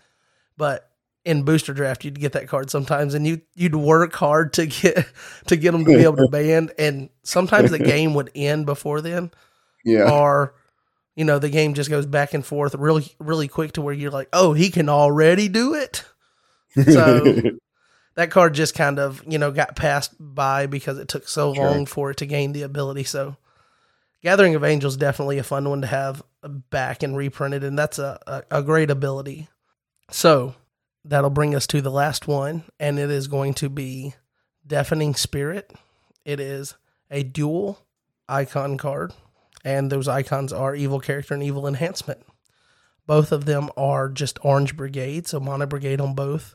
but in booster draft you'd get that card sometimes and you you'd work hard to get to get them to be able to band and sometimes the game would end before then yeah. or you know the game just goes back and forth really really quick to where you're like oh he can already do it so that card just kind of you know got passed by because it took so Sure. long for it to gain the ability so gathering of angels definitely a fun one to have back and reprinted and that's a, a, a great ability so that'll bring us to the last one and it is going to be deafening spirit it is a dual icon card and those icons are evil character and evil enhancement both of them are just orange brigade so mono brigade on both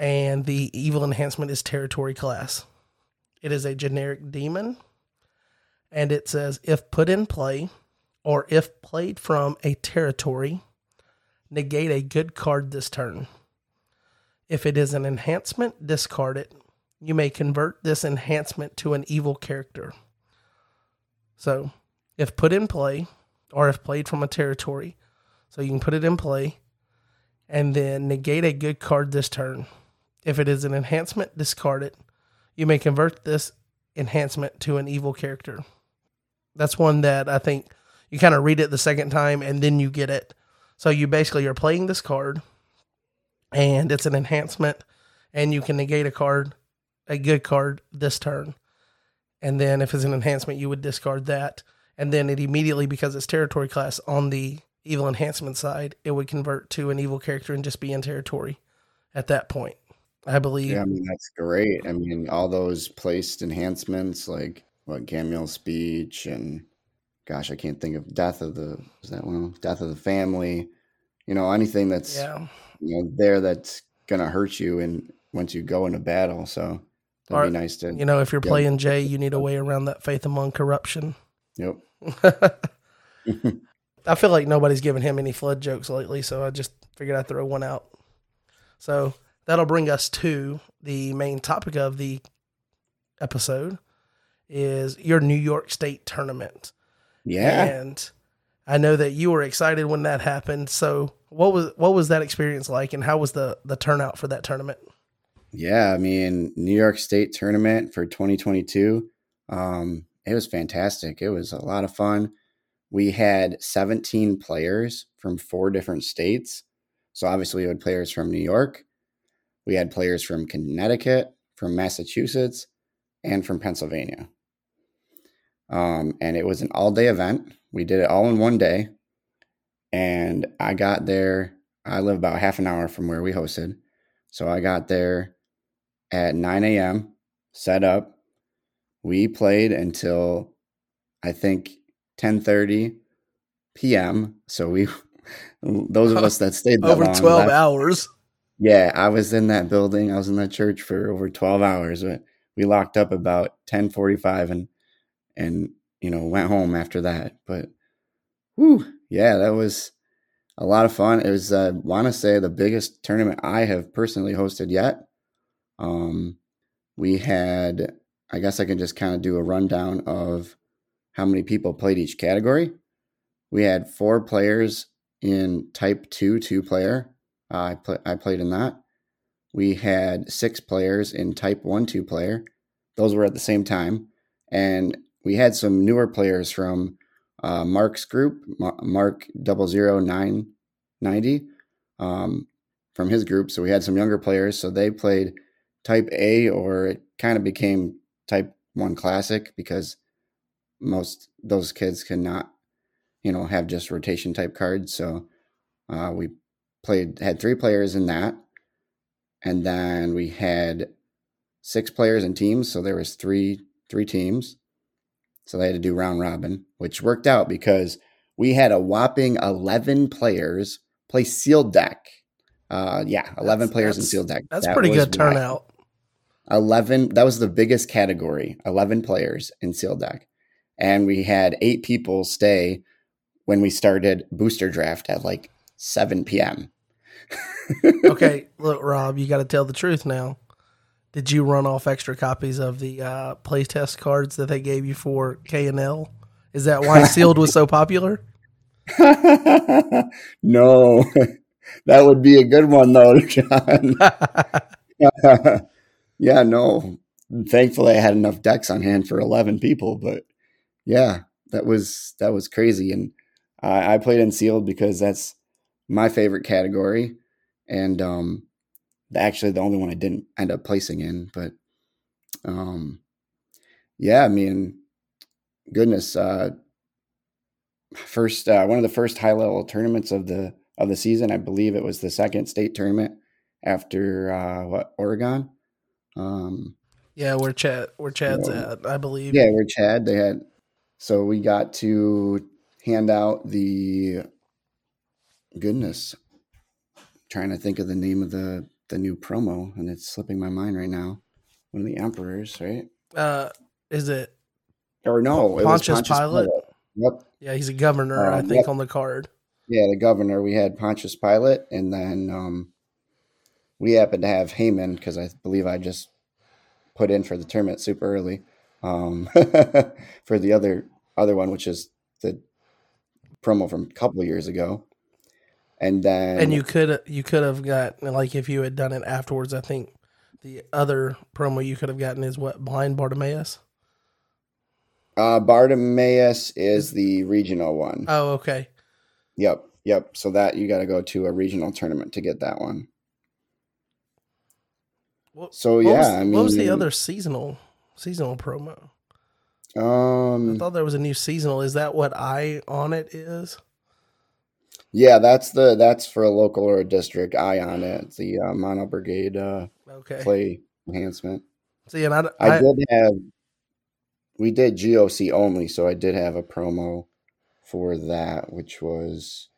and the evil enhancement is territory class. It is a generic demon, and it says if put in play or if played from a territory, negate a good card this turn. If it is an enhancement, discard it. You may convert this enhancement to an evil character. So, if put in play or if played from a territory, so you can put it in play and then negate a good card this turn. If it is an enhancement, discard it. You may convert this enhancement to an evil character. That's one that I think you kind of read it the second time and then you get it. So you basically are playing this card and it's an enhancement and you can negate a card, a good card this turn. And then if it's an enhancement, you would discard that. and then it immediately because it's territory class on the evil enhancement side, it would convert to an evil character and just be in territory at that point. I believe. Yeah, I mean that's great. I mean all those placed enhancements like what Gamil speech and gosh, I can't think of death of the is that one death of the family. You know anything that's Yeah. you know there that's gonna hurt you and once you go into battle. So that'd Or, be nice to. You know, if you're playing Jay, you need a way around that faith among corruption. Yep. I feel like nobody's given him any flood jokes lately, so I just figured I'd throw one out. So that'll bring us to the main topic of the episode is your New York State tournament. Yeah. And I know that you were excited when that happened. So what was what was that experience like and how was the the turnout for that tournament? Yeah, I mean, New York State tournament for 2022. Um, it was fantastic. It was a lot of fun. We had 17 players from four different states. So obviously, we had players from New York, we had players from Connecticut, from Massachusetts, and from Pennsylvania. Um, and it was an all day event. We did it all in one day. And I got there, I live about half an hour from where we hosted. So I got there at 9 a.m., set up. We played until I think 10:30 p.m. So we those of us that stayed that Over long 12 left- hours. yeah, I was in that building. I was in that church for over 12 hours. But we locked up about 10:45 and and you know, went home after that. But whew, yeah, that was a lot of fun. It was uh want to say the biggest tournament I have personally hosted yet. Um we had I guess I can just kind of do a rundown of how many people played each category. We had four players in type 2 two player. Uh, I play, I played in that. We had six players in Type One Two player. Those were at the same time, and we had some newer players from uh, Mark's group, Mark Double Zero Nine Ninety, um, from his group. So we had some younger players. So they played Type A, or it kind of became Type One Classic because most those kids cannot, you know, have just rotation type cards. So uh, we played had three players in that and then we had six players in teams so there was three three teams so they had to do round robin which worked out because we had a whopping 11 players play sealed deck uh yeah 11 That's- players in that's- sealed deck That's That pretty good turnout. 11 that was the biggest category 11 players in sealed deck and we had eight people stay when we started booster draft at like 7 p.m Okay, look, Rob, you got to tell the truth now. Did you run off extra copies of the uh, playtest cards that they gave you for K and L? Is that why sealed was so popular? no, that would be a good one though, John. yeah, no. Thankfully, I had enough decks on hand for eleven people, but yeah, that was that was crazy. And I I played in sealed because that's my favorite category, and um, actually the only one I didn't end up placing in. But um, yeah, I mean, goodness, uh, first uh, one of the first high level tournaments of the of the season. I believe it was the second state tournament after uh, what Oregon. Um, yeah, where Chad, where Chad's Yeah. at, I believe. yeah, where Chad they had. So we got to hand out the goodness. Trying to think of the name of the the new promo, and it's slipping my mind right now. One of the emperors, right? Uh, is it? Or no, it was Pontius Pilate? Yep, Yeah, he's a governor, I Um, think, yep. on the card. Yeah, the governor. We had Pontius Pilate, and then um, we happened to have Haman because I believe I just put in for the tournament super early um, for the other other one, which is the promo from a couple years ago. And then And you could you could have got like if you had done it afterwards. I think the other promo you could have gotten is what blind Bartimaeus. uh, Bartimaeus is the regional one. Oh, okay. Yep, yep. So that you got to go to a regional tournament to get that one. What, So what yeah, was, I what was the other seasonal seasonal promo? I Um, thought there was a new seasonal. Is that what I on it is? Yeah, that's the that's for a local or a district. Eye on it. It's the uh, Mono Brigade uh, Okay. play enhancement. See, and I, I, I, did have. We did GOC only, so I did have a promo for that, which was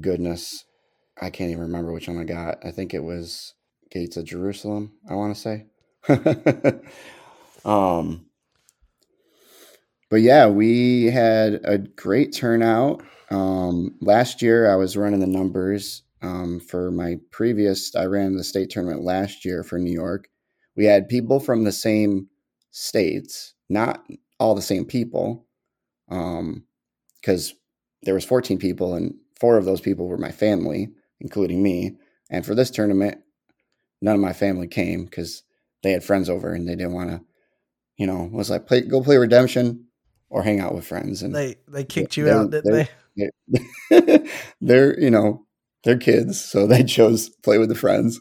goodness. I can't even remember which one I got. I think it was Gates of Jerusalem. I want to say. um, but yeah, we had a great turnout. Um, last year, I was running the numbers um, for my previous. I ran the state tournament last year for New York. We had people from the same states, not all the same people, because there was 14 people, and four of those people were my family, including me. And for this tournament, none of my family came because they had friends over and they didn't want to, you know, was like play, go play redemption or hang out with friends. And they they kicked you they're- out, didn't they? They're, they're you know they're kids so they chose play with the friends.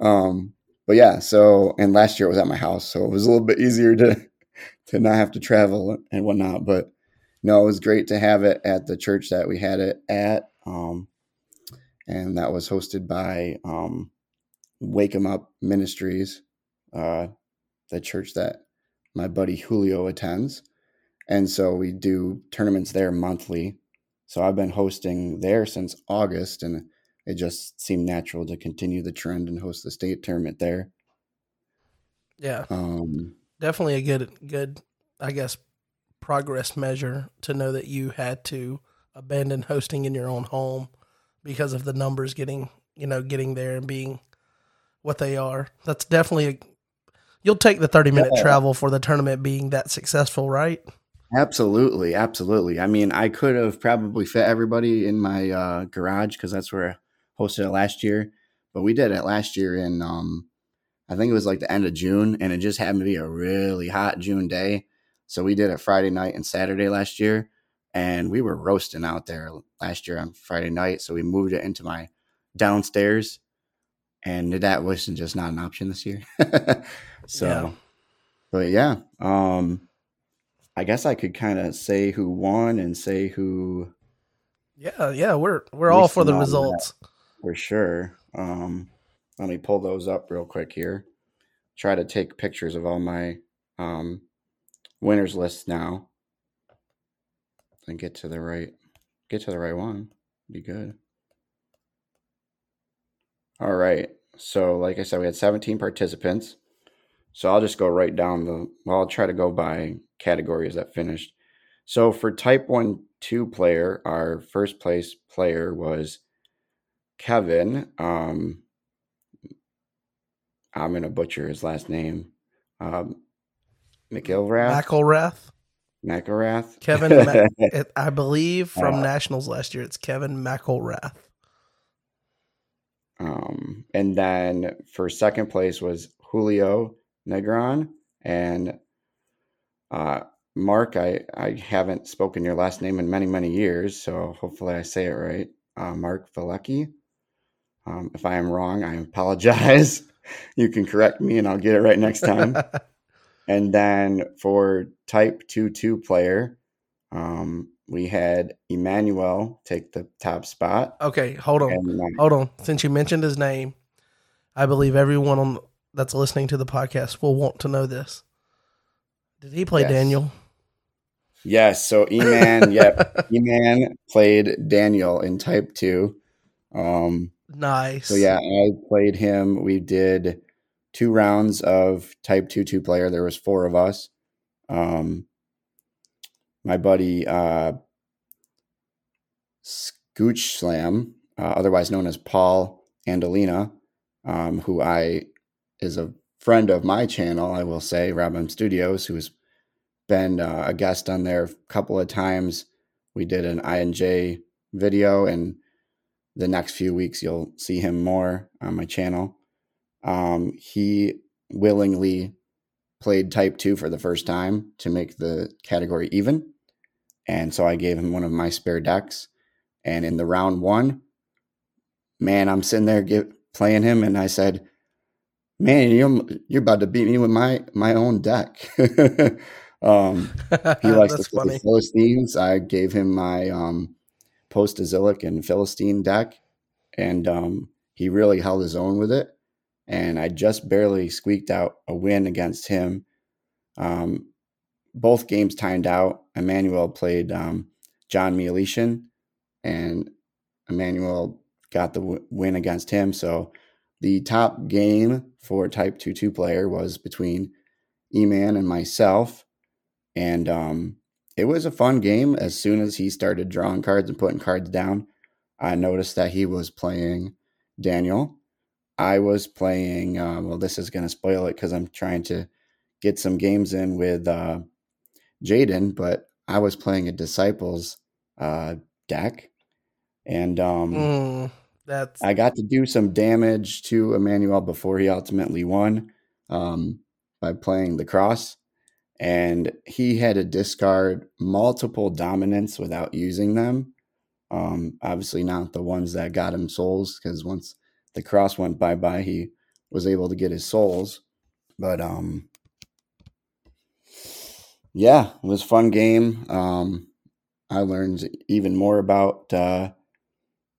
Um but yeah so and last year it was at my house so it was a little bit easier to to not have to travel and whatnot but no it was great to have it at the church that we had it at um and that was hosted by um wake 'em up ministries uh the church that my buddy julio attends. And so we do tournaments there monthly so I've been hosting there since August, and it just seemed natural to continue the trend and host the state tournament there. Yeah, Um, definitely a good good I guess progress measure to know that you had to abandon hosting in your own home because of the numbers getting you know getting there and being what they are. That's definitely a you'll take the 30 minute Yeah. travel for the tournament being that successful, right? Absolutely, absolutely. I mean, I could have probably fit everybody in my uh, garage because that's where I hosted it last year. But we did it last year in, um, I think it was like the end of June, and it just happened to be a really hot June day. So we did it Friday night and Saturday last year, and we were roasting out there last year on Friday night. So we moved it into my downstairs, and that was just not an option this year. so, Yeah. but yeah, um, I guess I could kind of say who won and say who Yeah, yeah, we're we're all for the Listen on that. results. for sure. Um, let me pull those up real quick here. Try to take pictures of all my um, winners lists now, and get to the right get to the right one. Be good. All right. So, like I said, we had 17 participants. So I'll just go right down the. Well, I'll try to go by category categories that finished. So for Type One Two player, our first place player was Kevin. Um, I'm gonna butcher his last name. Um, McIlrath, McElrath, McIlrath, Kevin I believe from Uh, Nationals last year, it's Kevin McElrath. Um, and then for second place was Julio Negron and uh, Mark. I, I haven't spoken your last name in many, many years, so hopefully I say it right. Uh, Mark Valecki. Um, if I am wrong, I apologize. you can correct me and I'll get it right next time. and then for type 2 2 player, um, we had Emmanuel take the top spot. okay, hold on. Then- Hold on. Since you mentioned his name, I believe everyone on that's listening to the podcast will want to know this. Did he play Yes. Daniel? Yes. So Eman, yep. Eman played Daniel in Type Two. Um, Nice. so yeah, I played him. We did two rounds of Type Two two player. There was four of us. Um, my buddy uh, Scooch Slam, uh, otherwise known as Paul Andalina, um, who I is a friend of my channel. I will say, Robin Studios, who's been uh, a guest on there a couple of times. We did an INJ video, and the next few weeks you'll see him more on my channel. Um, he willingly played Type 2 for the first time to make the category even. And so I gave him one of my spare decks. And in the round one, man, I'm sitting there get, playing him, and I said, Man, you're you're about to beat me with my my own deck. um, he likes the. Philistines. I gave him my um, post Azilic and Philistine deck, and um, he really held his own with it. And I just barely squeaked out a win against him. Um, both games timed out. Emmanuel played um, John Mialishin, and Emmanuel got the w- win against him. So the top game for Type 2 2 player was between E-Man and myself. And um, it was a fun game. As soon as he started drawing cards and putting cards down, I noticed that he was playing Daniel. I was playing, uh, well, this is going to spoil it because I'm trying to get some games in with uh, Jaden, but I was playing a Disciples uh, deck. And um, mm, that's I got to do some damage to Emmanuel before he ultimately won um, by playing the cross. And he had to discard multiple dominants without using them. Um, obviously, not the ones that got him souls, because once the cross went bye bye, he was able to get his souls. But um, yeah, it was fun game. Um, I learned even more about uh,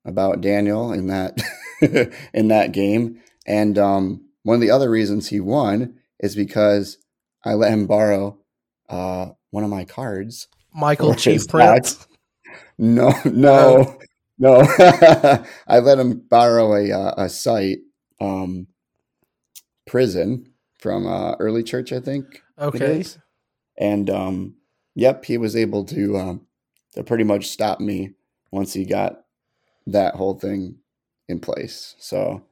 about Daniel in that in that game, and um, one of the other reasons he won is because I let him borrow uh, one of my cards. Michael Chief Prince. No, no, no. I let him borrow a uh, a site, um, prison from uh, early church, I think. Okay. And um, yep, he was able to um, to pretty much stop me once he got that whole thing in place. So,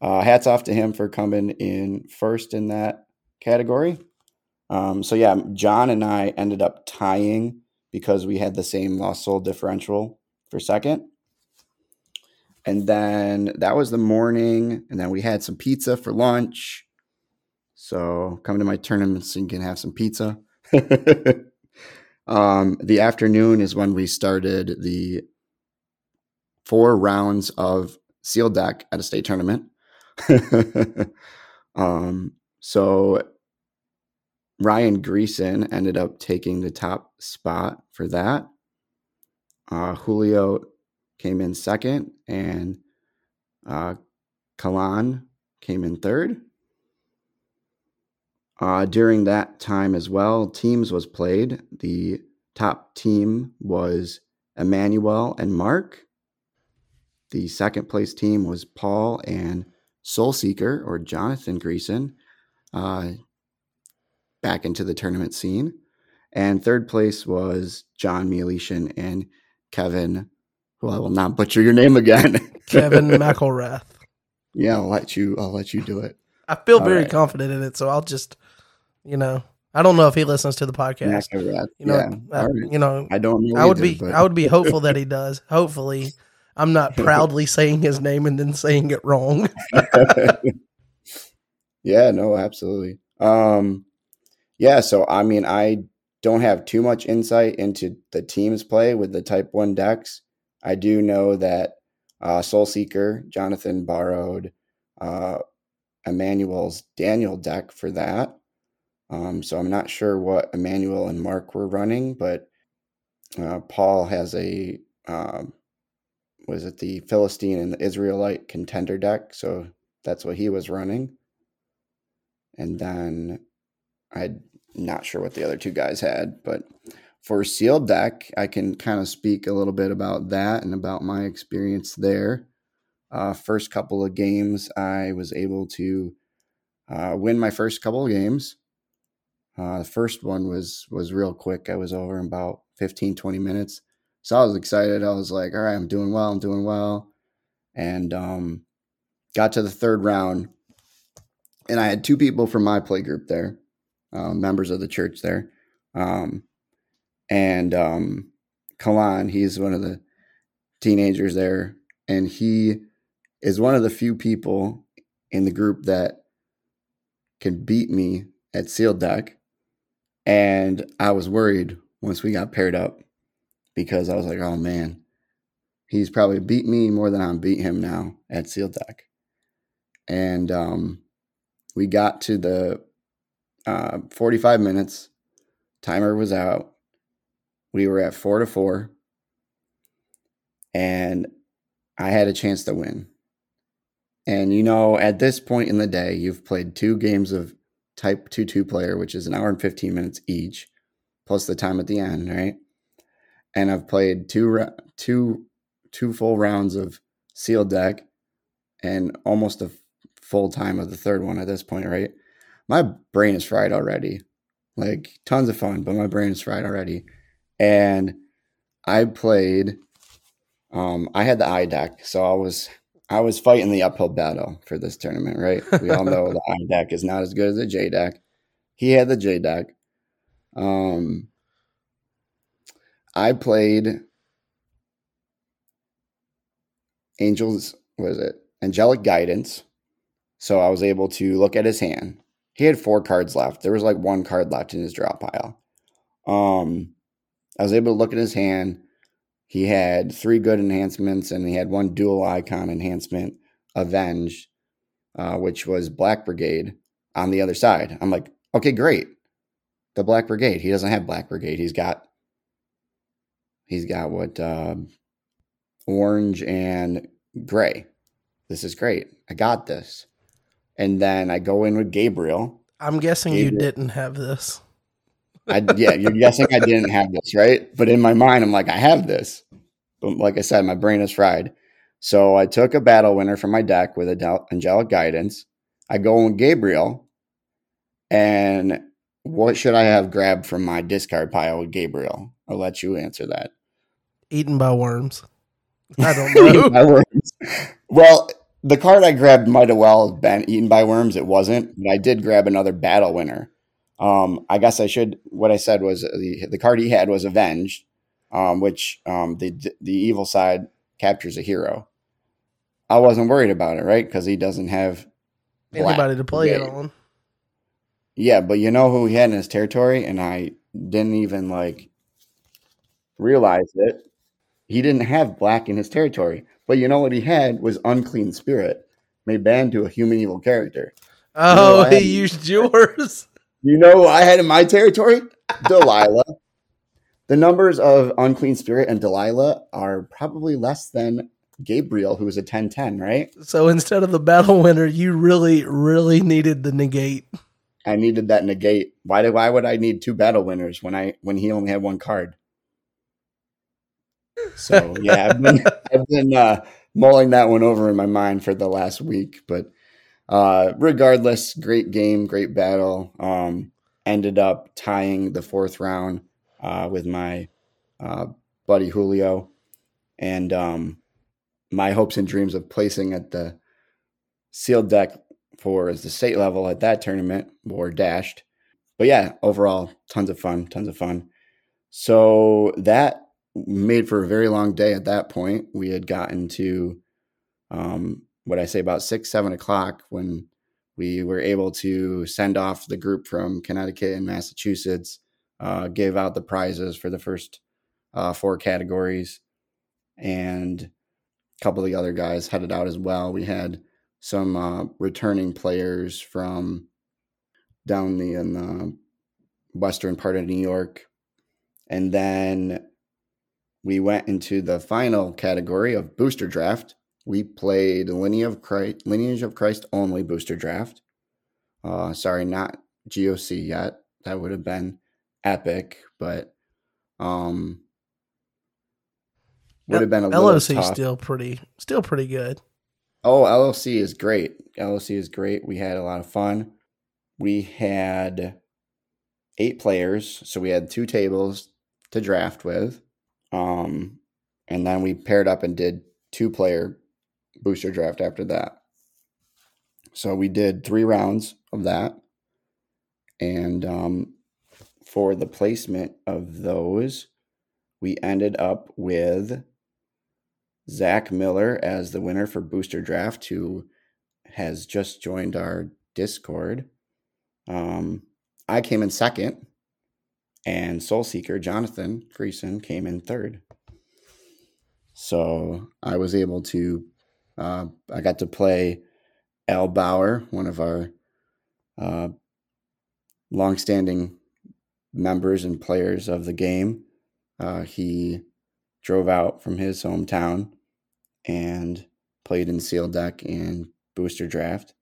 uh, hats off to him for coming in first in that category. Um, so yeah, John and I ended up tying because we had the same lost soul differential for second. And then that was the morning, and then we had some pizza for lunch. So come to my tournament so you can have some pizza. um, the afternoon is when we started the four rounds of sealed deck at a state tournament. um, so Ryan Greason ended up taking the top spot for that. Uh, Julio came in second, and uh, Kalan came in third. Uh, during that time as well, teams was played. The top team was Emmanuel and Mark. The second place team was Paul and Soul Seeker or Jonathan Greason uh, back into the tournament scene. And third place was John Mielishin and Kevin, who I will not butcher your name again. Kevin McElrath. Yeah, I'll let you. I'll let you do it. I feel All very right. confident in it, so I'll just, you know, I don't know if he listens to the podcast. McElrath. You know, yeah. I, you know, I don't know. I would either, be. but... I would be hopeful that he does. Hopefully, I'm not proudly saying his name and then saying it wrong. yeah, no, absolutely. Um, yeah, so I mean, I don't have too much insight into the team's play with the Type One decks. I do know that uh, Soul Seeker Jonathan borrowed uh, Emmanuel's Daniel deck for that. Um, so I'm not sure what Emmanuel and Mark were running, but uh, Paul has a um, was it the Philistine and the Israelite contender deck? So that's what he was running. And then I'm not sure what the other two guys had, but for sealed deck, I can kind of speak a little bit about that and about my experience there. Uh, first couple of games, I was able to uh, win my first couple of games. Uh, the first one was was real quick. I was over in about 15, 20 minutes. So I was excited. I was like, all right, I'm doing well. I'm doing well. And um, got to the third round. And I had two people from my play group there, uh, members of the church there. Um, and um, Kalan, he's one of the teenagers there. And he is one of the few people in the group that can beat me at sealed deck. And I was worried once we got paired up because I was like, oh man, he's probably beat me more than I'm beat him now at Seal Deck. And um, we got to the uh, 45 minutes. Timer was out. We were at four to four. And I had a chance to win. And you know, at this point in the day, you've played two games of type 2 2 player, which is an hour and 15 minutes each, plus the time at the end, right? And I've played two two two full rounds of sealed deck and almost a full time of the third one at this point, right? My brain is fried already. Like tons of fun, but my brain is fried already. And I played um I had the I deck, so I was I was fighting the uphill battle for this tournament, right? We all know the I deck is not as good as the J deck. He had the J deck. Um, I played Angels, was it? Angelic Guidance. So I was able to look at his hand. He had four cards left. There was like one card left in his draw pile. Um, I was able to look at his hand he had three good enhancements and he had one dual icon enhancement, Avenge, uh, which was Black Brigade on the other side. I'm like, okay, great. The Black Brigade. He doesn't have Black Brigade. He's got he's got what uh, orange and gray. This is great. I got this. And then I go in with Gabriel. I'm guessing Gabriel. you didn't have this. I, yeah, you're guessing I didn't have this, right? But in my mind, I'm like, I have this. But like I said, my brain is fried. So I took a battle winner from my deck with angelic guidance. I go in with Gabriel, and what should I have grabbed from my discard pile Gabriel? I'll let you answer that. Eaten by worms. I don't know. well, the card I grabbed might have well been eaten by worms. It wasn't, but I did grab another battle winner. Um, I guess I should. What I said was the the card he had was Avenged, um, which um, the the evil side captures a hero. I wasn't worried about it, right? Because he doesn't have anybody to play it on. Yeah, but you know who he had in his territory, and I didn't even like realize it. He didn't have black in his territory, but you know what he had was unclean spirit, made banned to a human evil character. Oh, you know oh, he used yours. You know I had in my territory? Delilah. the numbers of unclean spirit and Delilah are probably less than Gabriel, who was a 10-10, right? So instead of the battle winner, you really, really needed the negate. I needed that negate. Why did why would I need two battle winners when I when he only had one card? So yeah, I've been I've been uh, mulling that one over in my mind for the last week, but uh, regardless, great game, great battle. Um, ended up tying the fourth round uh, with my uh, buddy Julio, and um, my hopes and dreams of placing at the sealed deck for the state level at that tournament were dashed. But yeah, overall, tons of fun, tons of fun. So that made for a very long day at that point. We had gotten to um, what I say about six, seven o'clock when we were able to send off the group from Connecticut and Massachusetts, uh, gave out the prizes for the first uh, four categories, and a couple of the other guys headed out as well. We had some uh, returning players from down the in the western part of New York, and then we went into the final category of booster draft we played Lineage of Christ, Lineage of Christ only booster draft. Uh, sorry, not GOC yet. That would have been epic, but um, would have been a LOC tough. still pretty, still pretty good. Oh, LOC is great. LOC is great. We had a lot of fun. We had eight players, so we had two tables to draft with. Um, and then we paired up and did two player booster draft after that. So we did three rounds of that. And um, for the placement of those, we ended up with Zach Miller as the winner for booster draft, who has just joined our Discord. Um, I came in second, and Soul Seeker Jonathan Friesen came in third. So I was able to uh, I got to play Al Bauer, one of our uh, longstanding members and players of the game. Uh, he drove out from his hometown and played in Sealed Deck and Booster Draft.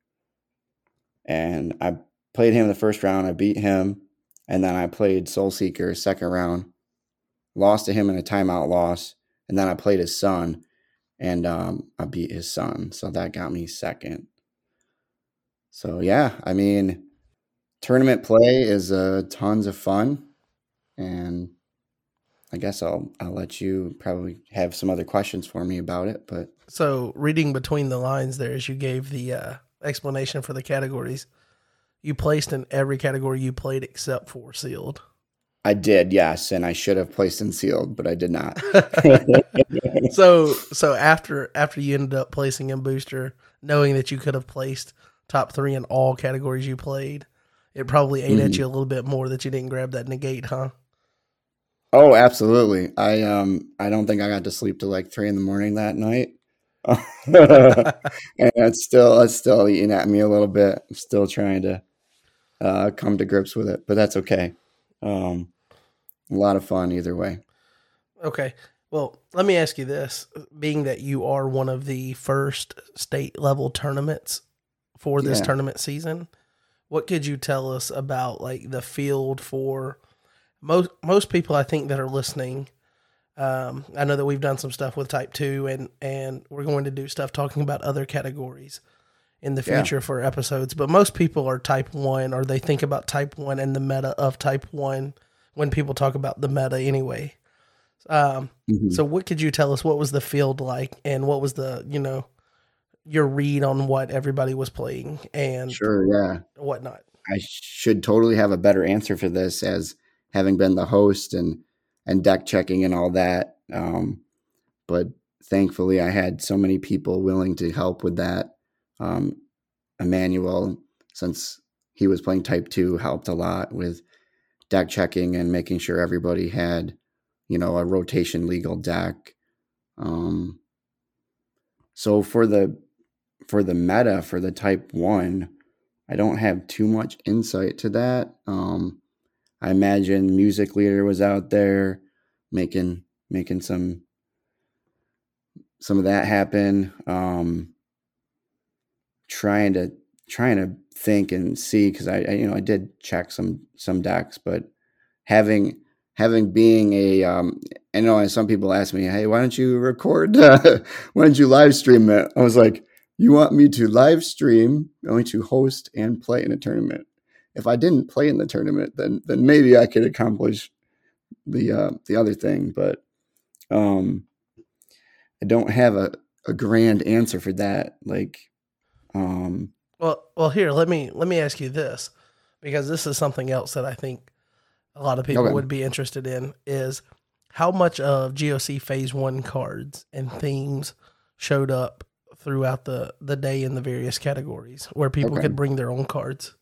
And I played him the first round. I beat him. And then I played Soul Seeker second round, lost to him in a timeout loss. And then I played his son and um, I beat his son. So that got me second. So yeah, I mean, tournament play is uh, tons of fun, and I guess I'll I'll let you probably have some other questions for me about it. But so reading between the lines there, as you gave the uh, explanation for the categories, you placed in every category you played except for sealed. I did, yes, and I should have placed in sealed, but I did not. so so after after you ended up placing in booster, knowing that you could have placed top three in all categories you played, it probably ate mm-hmm. at you a little bit more that you didn't grab that negate, huh? Oh, absolutely. I um I don't think I got to sleep till like three in the morning that night. and it's still it's still eating at me a little bit. I'm still trying to uh, come to grips with it, but that's okay. Um, a lot of fun either way. Okay. Well, let me ask you this: being that you are one of the first state level tournaments for this yeah. tournament season, what could you tell us about like the field for most most people? I think that are listening. Um, I know that we've done some stuff with Type Two, and and we're going to do stuff talking about other categories in the future yeah. for episodes. But most people are Type One, or they think about Type One and the meta of Type One when people talk about the meta anyway. Um, mm-hmm. So, what could you tell us? What was the field like, and what was the you know your read on what everybody was playing and sure, yeah, whatnot? I should totally have a better answer for this as having been the host and and deck checking and all that. Um, but thankfully, I had so many people willing to help with that. Um, Emmanuel, since he was playing Type Two, helped a lot with deck checking and making sure everybody had, you know, a rotation legal deck. Um, so for the for the meta for the type one, I don't have too much insight to that. Um, I imagine music leader was out there making making some some of that happen. Um, trying to trying to think and see because I, I, you know I did check some some decks, but having having being a um, I know some people ask me, hey, why don't you record? Uh, why don't you live stream it? I was like, you want me to live stream, going to host and play in a tournament. If I didn't play in the tournament, then then maybe I could accomplish the uh, the other thing, but um, I don't have a, a grand answer for that. Like, um, well, well, here let me let me ask you this because this is something else that I think a lot of people okay. would be interested in is how much of GOC Phase One cards and themes showed up throughout the the day in the various categories where people okay. could bring their own cards.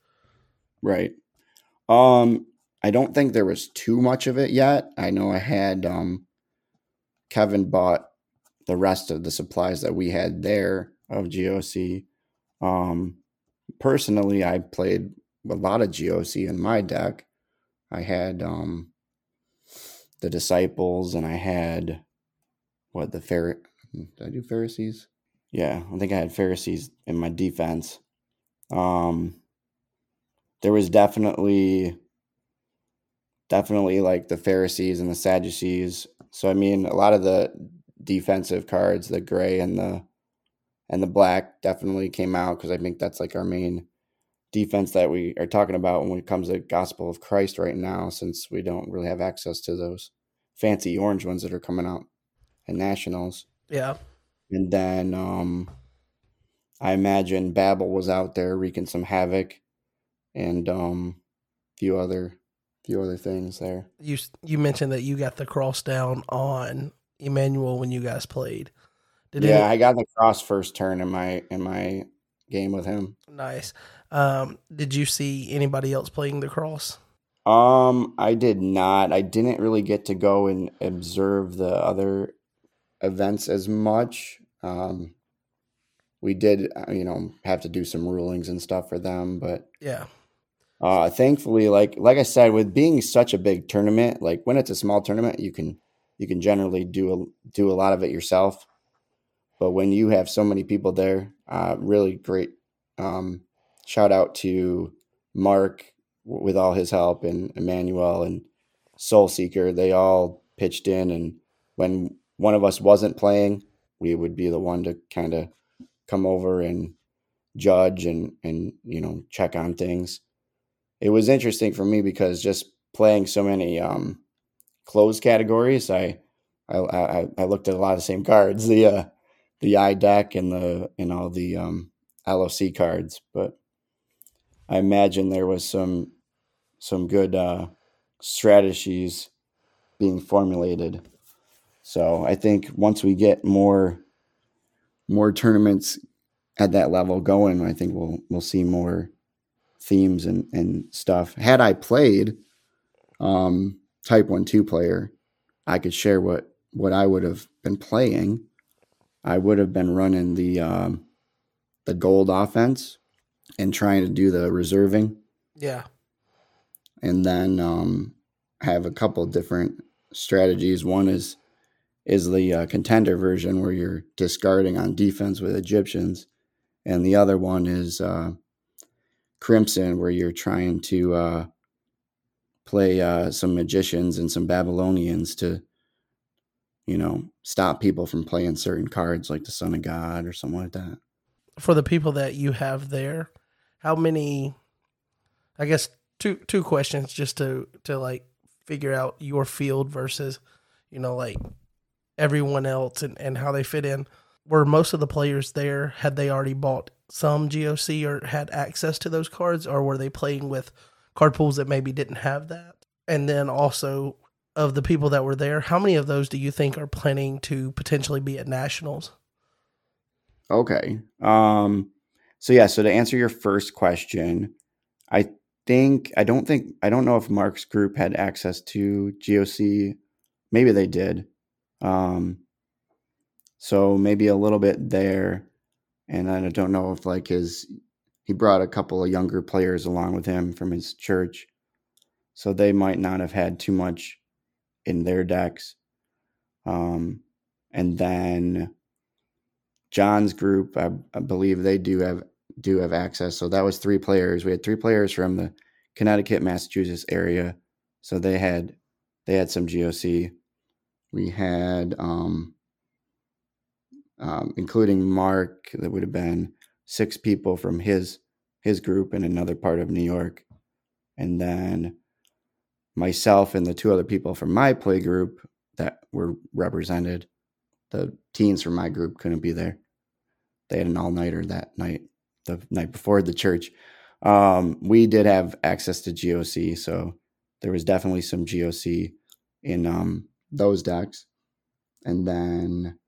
Right. Um, I don't think there was too much of it yet. I know I had um, Kevin bought the rest of the supplies that we had there of GOC. Um, personally, I played a lot of GOC in my deck. I had um, the disciples, and I had what the fair. Did I do Pharisees? Yeah, I think I had Pharisees in my defense. Um, there was definitely, definitely like the Pharisees and the Sadducees. So I mean, a lot of the defensive cards, the gray and the and the black definitely came out because I think that's like our main defense that we are talking about when it comes to gospel of Christ right now, since we don't really have access to those fancy orange ones that are coming out in nationals. Yeah. And then um I imagine Babel was out there wreaking some havoc and um a few other few other things there. You you mentioned that you got the cross down on Emmanuel when you guys played. Did yeah, I got the cross first turn in my in my game with him. Nice. Um, did you see anybody else playing the cross? Um, I did not. I didn't really get to go and observe the other events as much. Um, we did, uh, you know, have to do some rulings and stuff for them, but yeah, Uh, thankfully, like like I said, with being such a big tournament, like when it's a small tournament, you can you can generally do a, do a lot of it yourself. But when you have so many people there, uh, really great. Um, shout out to Mark with all his help and Emmanuel and Soul Seeker. They all pitched in, and when one of us wasn't playing, we would be the one to kind of come over and judge and and you know check on things. It was interesting for me because just playing so many um, closed categories, I, I I I looked at a lot of the same cards, the uh, the I deck and the and all the um, LOC cards, but I imagine there was some some good uh, strategies being formulated. So I think once we get more more tournaments at that level going, I think we'll we'll see more themes and, and stuff. Had I played um, Type One Two player, I could share what what I would have been playing. I would have been running the um, the gold offense and trying to do the reserving. Yeah, and then um, have a couple different strategies. One is is the uh, contender version where you're discarding on defense with Egyptians, and the other one is uh, Crimson where you're trying to uh, play uh, some magicians and some Babylonians to, you know, stop people from playing certain cards like the Son of God or something like that. For the people that you have there, how many? I guess two two questions just to to like figure out your field versus, you know, like everyone else and, and how they fit in. Were most of the players there, had they already bought some GOC or had access to those cards, or were they playing with card pools that maybe didn't have that? And then also, of the people that were there, how many of those do you think are planning to potentially be at nationals? Okay. Um, so yeah, so to answer your first question, I think I don't think I don't know if Mark's group had access to GOC. Maybe they did. Um, so maybe a little bit there. And I don't know if like his, he brought a couple of younger players along with him from his church. So they might not have had too much in their decks. Um, and then John's group, I, I, believe they do have do have access. So that was three players. We had three players from the Connecticut, Massachusetts area. So they had they had some GOC we had um, um, including Mark, that would have been six people from his his group in another part of New York, and then myself and the two other people from my play group that were represented. The teens from my group couldn't be there. They had an all nighter that night, the night before the church. Um, we did have access to GOC, so there was definitely some GOC in um, those decks. And then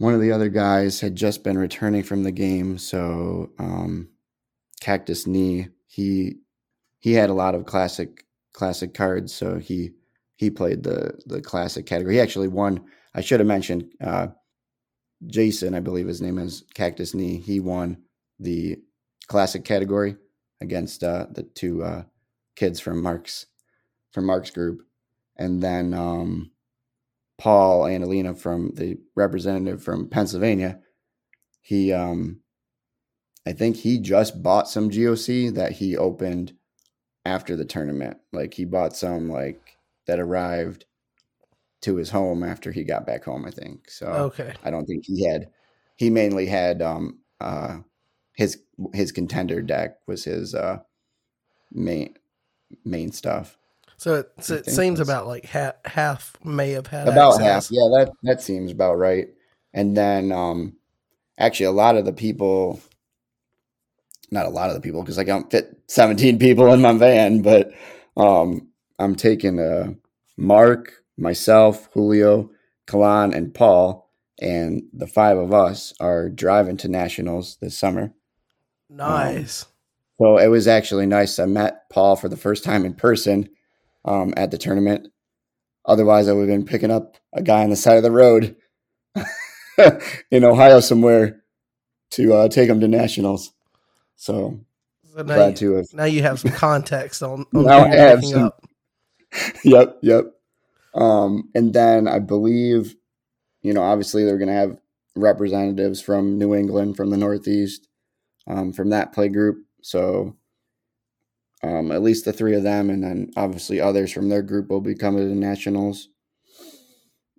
one of the other guys had just been returning from the game, so um, Cactus Knee, he he had a lot of classic classic cards, so he he played the the classic category. He actually won. I should have mentioned uh, Jason, I believe his name is Cactus Knee. He won the classic category against uh, the two uh, kids from Mark's from Mark's group, and then um, Paul Annalena from the representative from Pennsylvania, he um I think he just bought some GOC that he opened after the tournament. Like he bought some like that arrived to his home after he got back home, I think. So okay. I don't think he had he mainly had um uh his his contender deck was his uh main main stuff. So it, so it seems about like half, half may have had about access. half. Yeah, that that seems about right. And then um actually a lot of the people not a lot of the people because I can't fit 17 people in my van, but um I'm taking uh Mark, myself, Julio, Kalan, and Paul, and the five of us are driving to nationals this summer. Nice. Um, so it was actually nice. I met Paul for the first time in person um, at the tournament. Otherwise, I would have been picking up a guy on the side of the road in Ohio somewhere to uh, take him to nationals. So, so now, glad you, to have. now you have some context on, on Now I have some- up. yep, yep. Um, and then I believe, you know, obviously they're going to have representatives from New England, from the Northeast, um, from that play group. So um, at least the three of them, and then obviously others from their group will be coming to the nationals.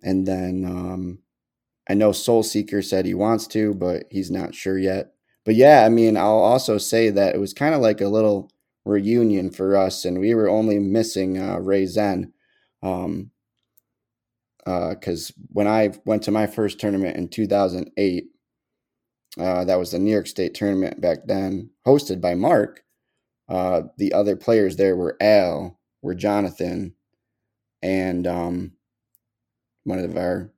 And then um, I know Soul Seeker said he wants to, but he's not sure yet. But yeah, I mean, I'll also say that it was kind of like a little reunion for us, and we were only missing uh, Ray Zen. Um, because when I went to my first tournament in 2008, uh, that was the New York State tournament back then, hosted by Mark. Uh, the other players there were Al, were Jonathan, and um, one of our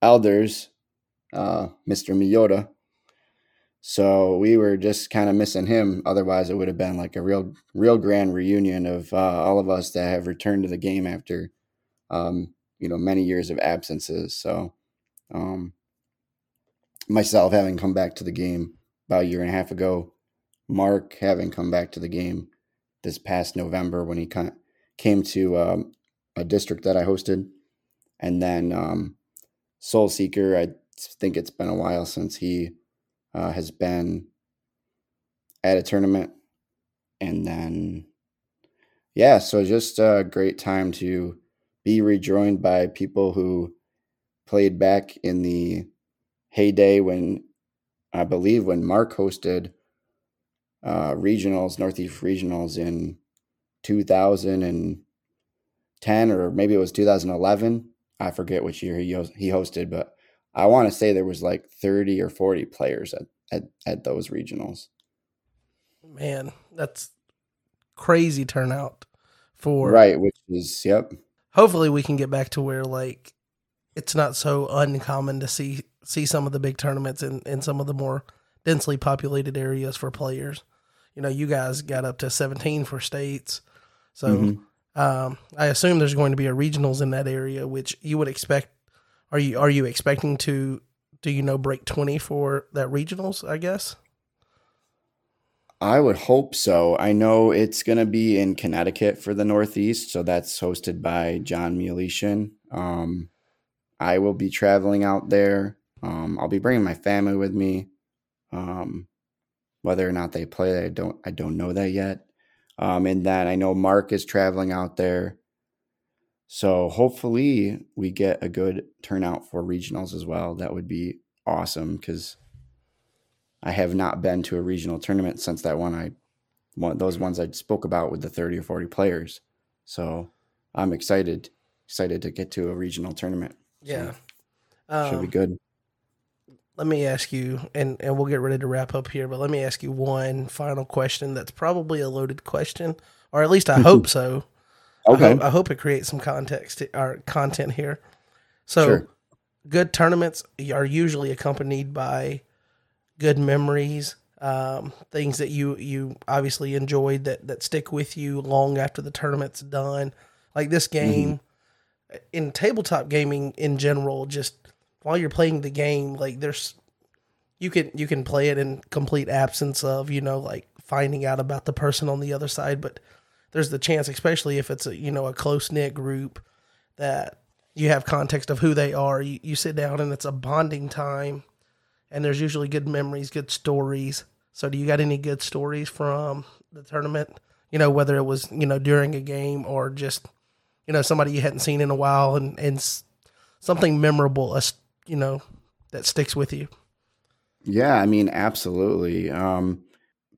elders, uh, Mr. Miyota. So we were just kind of missing him. Otherwise, it would have been like a real, real grand reunion of uh, all of us that have returned to the game after, um, you know, many years of absences. So, um, myself having come back to the game about a year and a half ago, Mark having come back to the game this past November when he kind of came to um, a district that I hosted, and then um, Soul Seeker. I think it's been a while since he uh, has been at a tournament, and then yeah, so just a great time to be rejoined by people who played back in the heyday when I believe when Mark hosted uh, regionals, Northeast regionals in 2010 or maybe it was 2011. I forget which year he he hosted, but I want to say there was like 30 or 40 players at, at, at those regionals. Man, that's crazy turnout for Right, which is yep. hopefully we can get back to where like it's not so uncommon to see see some of the big tournaments in, in some of the more densely populated areas for players. You know, you guys got up to 17 for states. So Mhm. um, I assume there's going to be a regionals in that area, which you would expect. Are you are you expecting to do you know break 20 for that regionals, I guess? I would hope so. I know it's going to be in Connecticut for the Northeast, so that's hosted by John Mulishin. Um, I will be traveling out there. Um, I'll be bringing my family with me. Um, whether or not they play, I don't. I don't know that yet. Um, and then I know Mark is traveling out there. So hopefully we get a good turnout for regionals as well. That would be awesome because I have not been to a regional tournament since that one I one those ones I spoke about with the 30 or 40 players. So I'm excited excited to get to a regional tournament. Yeah. Should be Um, good. Let me ask you, and, and we'll get ready to wrap up here, but let me ask you one final question that's probably a loaded question, or at least I mm-hmm. hope so. I Okay. hope, I hope it creates some context or content here. So, Sure. good tournaments are usually accompanied by good memories, um, things that you you obviously enjoyed that that stick with you long after the tournament's done. Like this mm-hmm. game, in tabletop gaming in general, just while you're playing the game, like there's you can you can play it in complete absence of you know like finding out about the person on the other side, but there's the chance, especially if it's a you know a close knit group, that you have context of who they are. You, you sit down and it's a bonding time, and there's usually good memories, good stories. So, do you got any good stories from the tournament? You know, whether it was you know during a game or just you know somebody you hadn't seen in a while, and and something memorable, us you know that sticks with you. Yeah, I mean, absolutely. Um,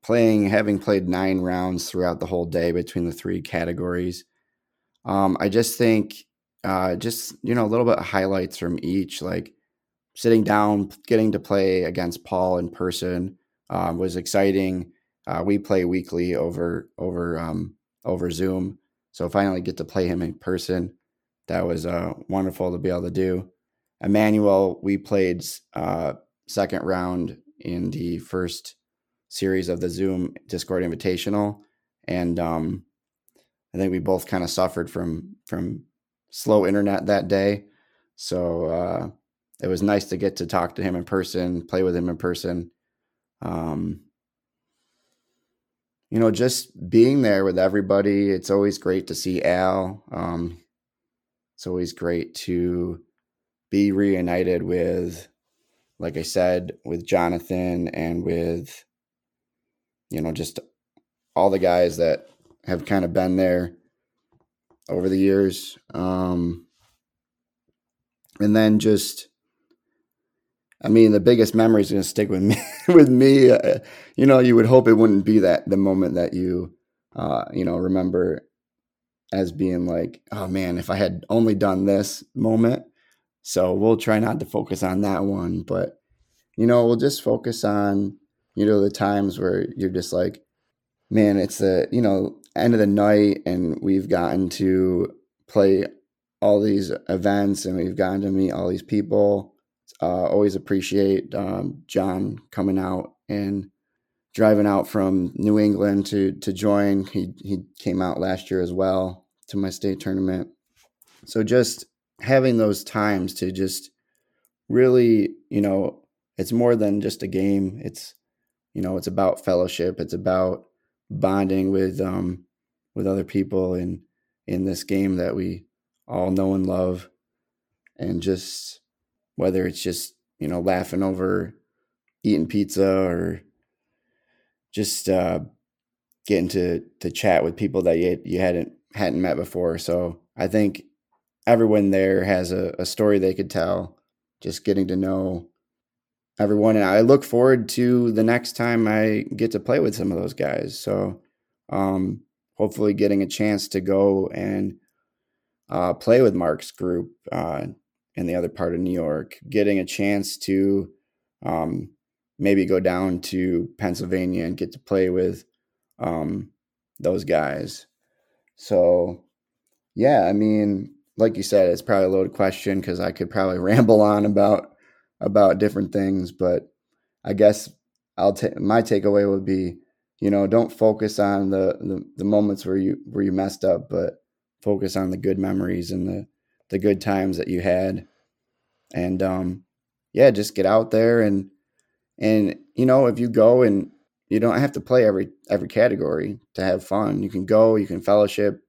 playing, having played nine rounds throughout the whole day between the three categories, um, I just think, uh, just you know, a little bit of highlights from each. Like sitting down, getting to play against Paul in person um, was exciting. Uh, we play weekly over over um, over Zoom, so finally get to play him in person. That was uh, wonderful to be able to do. Emmanuel, we played uh, second round in the first series of the Zoom Discord Invitational, and um, I think we both kind of suffered from from slow internet that day. So uh, it was nice to get to talk to him in person, play with him in person. Um, you know, just being there with everybody. It's always great to see Al. Um, it's always great to be reunited with, like I said, with Jonathan and with, you know, just all the guys that have kind of been there over the years. Um, and then just, I mean, the biggest memory is going to stick with me. with me, uh, you know, you would hope it wouldn't be that the moment that you, uh, you know, remember as being like, oh man, if I had only done this moment. So we'll try not to focus on that one, but you know, we'll just focus on, you know, the times where you're just like, man, it's the, you know, end of the night and we've gotten to play all these events and we've gotten to meet all these people. Uh, always appreciate um, John coming out and driving out from New England to to join. He he came out last year as well to my state tournament. So just having those times to just really, you know, it's more than just a game. It's you know, it's about fellowship. It's about bonding with um with other people in in this game that we all know and love and just whether it's just you know laughing over eating pizza or just uh, getting to to chat with people that you you hadn't hadn't met before. So I think everyone there has a, a story they could tell. Just getting to know everyone, and I look forward to the next time I get to play with some of those guys. So um, hopefully, getting a chance to go and uh, play with Mark's group uh, in the other part of New York, getting a chance to um, maybe go down to Pennsylvania and get to play with um, those guys. So, yeah, I mean, like you said, it's probably a loaded question because I could probably ramble on about about different things, but I guess I'll take my takeaway would be, you know, don't focus on the, the the moments where you where you messed up, but focus on the good memories and the the good times that you had, and um, yeah, just get out there and and you know, if you go and you don't have to play every every category to have fun. You can go, you can fellowship.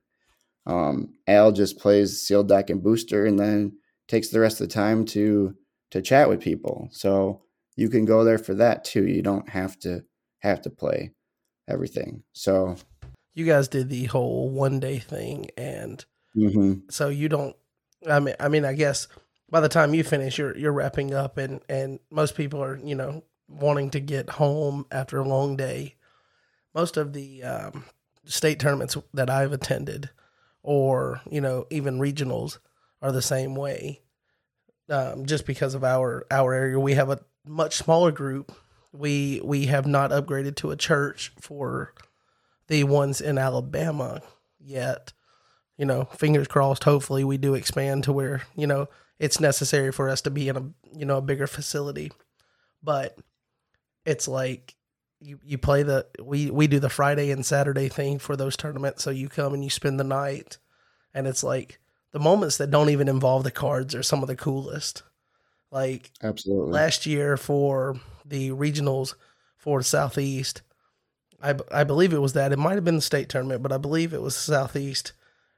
Um, Al just plays sealed deck and booster, and then takes the rest of the time to to chat with people. So you can go there for that too. You don't have to have to play everything. So you guys did the whole one day thing, and mm-hmm. so you don't. I mean, I mean, I guess by the time you finish, you're you're wrapping up, and and most people are you know wanting to get home after a long day. Most of the um, state tournaments that I've attended, or you know even regionals, are the same way. Um, just because of our our area, we have a much smaller group. We we have not upgraded to a church for the ones in Alabama yet. You know, fingers crossed. Hopefully, we do expand to where you know it's necessary for us to be in a you know a bigger facility. But it's like you you play the we we do the Friday and Saturday thing for those tournaments. So you come and you spend the night, and it's like the moments that don't even involve the cards are some of the coolest. Like absolutely last year for the regionals for the Southeast, I I believe it was that it might have been the state tournament, but I believe it was Southeast.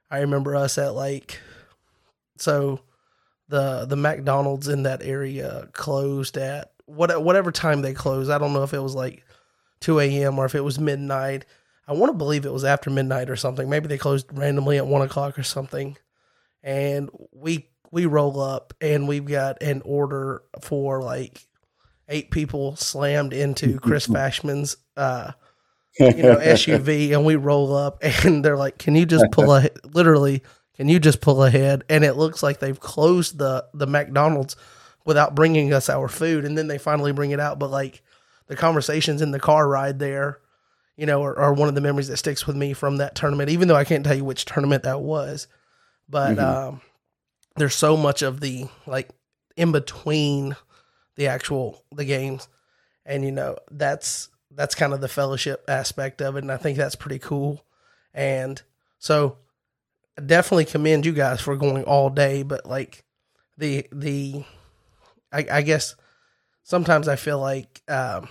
I remember us at like so the the McDonald's in that area closed at what whatever time they closed. I don't know if it was like two a.m. or if it was midnight. I want to believe it was after midnight or something. Maybe they closed randomly at one o'clock or something. And we we roll up and we've got an order for like eight people slammed into Chris Fashman's uh you know SUV and we roll up and they're like, "Can you just pull a literally? Can you just pull ahead?" And it looks like they've closed the the McDonald's without bringing us our food, and then they finally bring it out. But like the conversations in the car ride there, you know, are, are one of the memories that sticks with me from that tournament. Even though I can't tell you which tournament that was, but mm-hmm. um, there's so much of the like in between the actual the games, and you know that's that's kind of the fellowship aspect of it, and I think that's pretty cool. And so, I definitely commend you guys for going all day, but like the the I, I guess sometimes I feel like, um,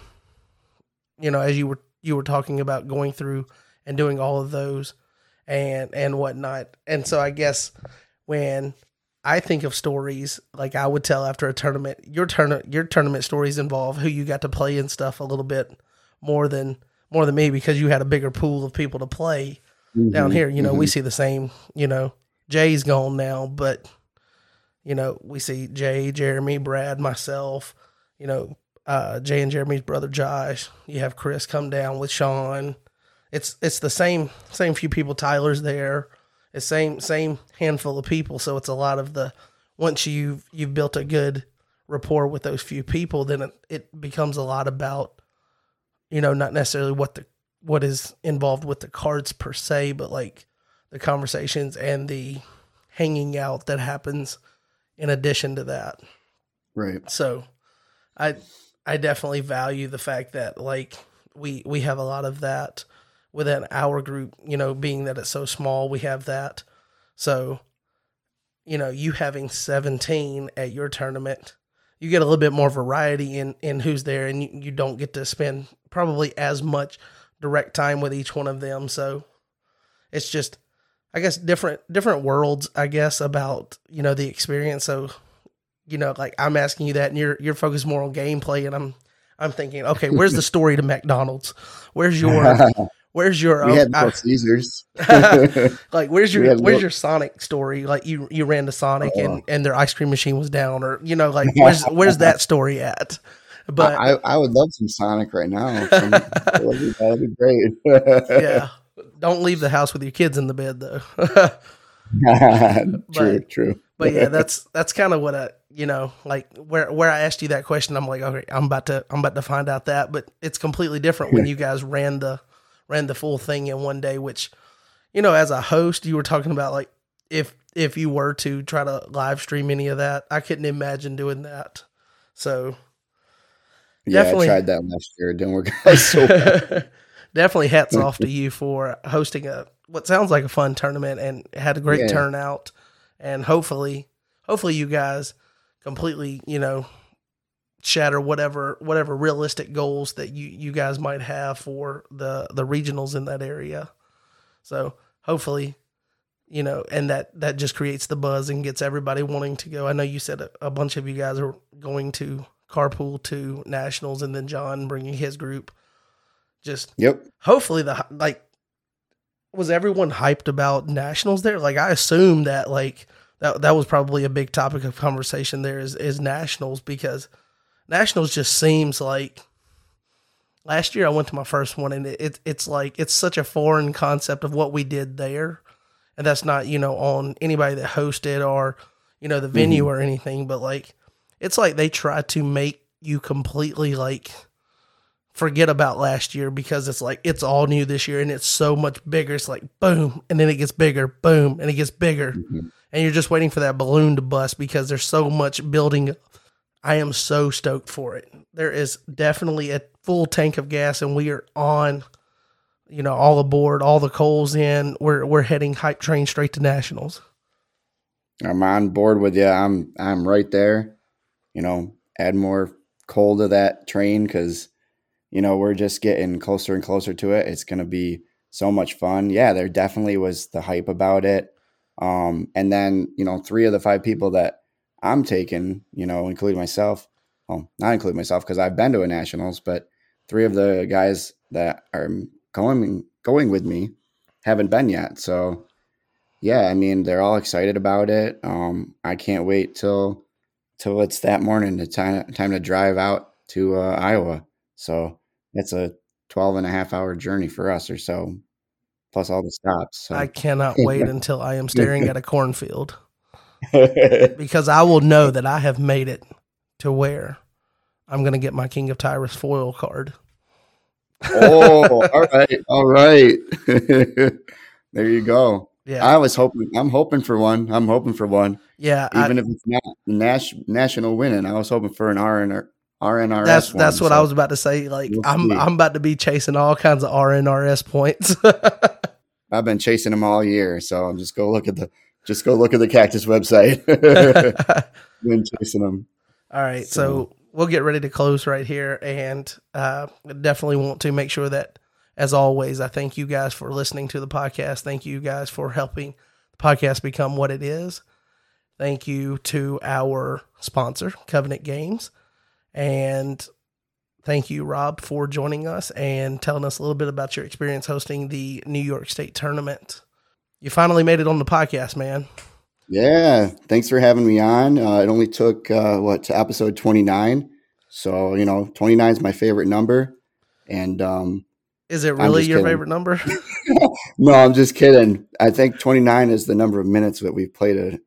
you know, as you were you were talking about going through and doing all of those and and whatnot. And so I guess when I think of stories like I would tell after a tournament, your turn your tournament stories involve who you got to play and stuff a little bit more than more than me because you had a bigger pool of people to play mm-hmm, down here. You know, mm-hmm. we see the same. You know, Jay's gone now, but you know we see Jay, Jeremy, Brad, myself. You know, uh, Jay and Jeremy's brother Josh. You have Chris come down with Sean. It's it's the same same few people. Tyler's there. It's same same handful of people. So it's a lot of the once you've you've built a good rapport with those few people, then it, it becomes a lot about you know, not necessarily what the what is involved with the cards per se, but like the conversations and the hanging out that happens in addition to that. Right. So I I definitely value the fact that like we we have a lot of that within our group, you know, being that it's so small, we have that. So, you know, you having 17 at your tournament you get a little bit more variety in in who's there, and you, you don't get to spend probably as much direct time with each one of them. So it's just, I guess, different different worlds. I guess about you know the experience. So you know, like I'm asking you that, and you're you're focused more on gameplay, and I'm I'm thinking, okay, where's the story to McDonald's? Where's your Where's your we had uh, Caesars? like where's your where's your Sonic story? Like you you ran to Sonic oh. and and their ice cream machine was down, or you know like where's where's that story at? But I, I would love some Sonic right now. that'd be great. yeah, don't leave the house with your kids in the bed though. true, but, true. but yeah, that's that's kind of what I you know like where where I asked you that question. I'm like, okay, I'm about to I'm about to find out that, but it's completely different when you guys ran the ran the full thing in one day, which, you know, as a host, you were talking about like if if you were to try to live stream any of that, I couldn't imagine doing that. So yeah, definitely, I tried that last year. It didn't work out so definitely hats off to you for hosting a what sounds like a fun tournament and had a great yeah. turnout. And hopefully, hopefully you guys completely, you know, shatter whatever whatever realistic goals that you you guys might have for the the regionals in that area. So hopefully, you know, and that that just creates the buzz and gets everybody wanting to go. I know you said a, a bunch of you guys are going to carpool to nationals, and then John bringing his group. Just yep. Hopefully the like was everyone hyped about nationals there? Like I assume that like that that was probably a big topic of conversation there is is nationals because Nationals just seems like last year I went to my first one and it, it, it's like it's such a foreign concept of what we did there. And that's not, you know, on anybody that hosted or, you know, the venue mm-hmm. or anything, but like it's like they try to make you completely like forget about last year because it's like it's all new this year and it's so much bigger. It's like boom, and then it gets bigger, boom, and it gets bigger. Mm-hmm. And you're just waiting for that balloon to bust because there's so much building I am so stoked for it. There is definitely a full tank of gas, and we are on. You know, all aboard, all the coals in. We're we're heading hype train straight to nationals. I'm on board with you. I'm I'm right there. You know, add more coal to that train because you know we're just getting closer and closer to it. It's gonna be so much fun. Yeah, there definitely was the hype about it. Um, and then you know, three of the five people that I'm taking, you know, including myself. Well, not including myself because I've been to a nationals, but three of the guys that are going going with me haven't been yet. So yeah, I mean they're all excited about it. Um, I can't wait till till it's that morning. The time time to drive out to uh, Iowa. So it's a 12 and a half hour journey for us or so, plus all the stops. So. I cannot wait until I am staring at a cornfield. because I will know that I have made it to where I'm going to get my King of Tyrus foil card. oh, all right, all right. there you go. Yeah, I was hoping. I'm hoping for one. I'm hoping for one. Yeah, even I, if it's not nas- national winning, I was hoping for an RNR, RNRS. That's one, that's what so. I was about to say. Like we'll I'm see. I'm about to be chasing all kinds of RNRS points. I've been chasing them all year, so I'm just go look at the just go look at the Cactus website. Been chasing them. All right, so. so. we'll get ready to close right here, and uh, definitely want to make sure that as always, I thank you guys for listening to the podcast. Thank you guys for helping the podcast become what it is. Thank you to our sponsor, Covenant Games. And thank you, Rob, for joining us and telling us a little bit about your experience hosting the New York State tournament. You finally made it on the podcast, man. Yeah, thanks for having me on. Uh, it only took uh, what to episode twenty nine, so you know twenty nine is my favorite number, and um, is it really your kidding. favorite number? no, I'm just kidding. I think twenty nine is the number of minutes that we've played a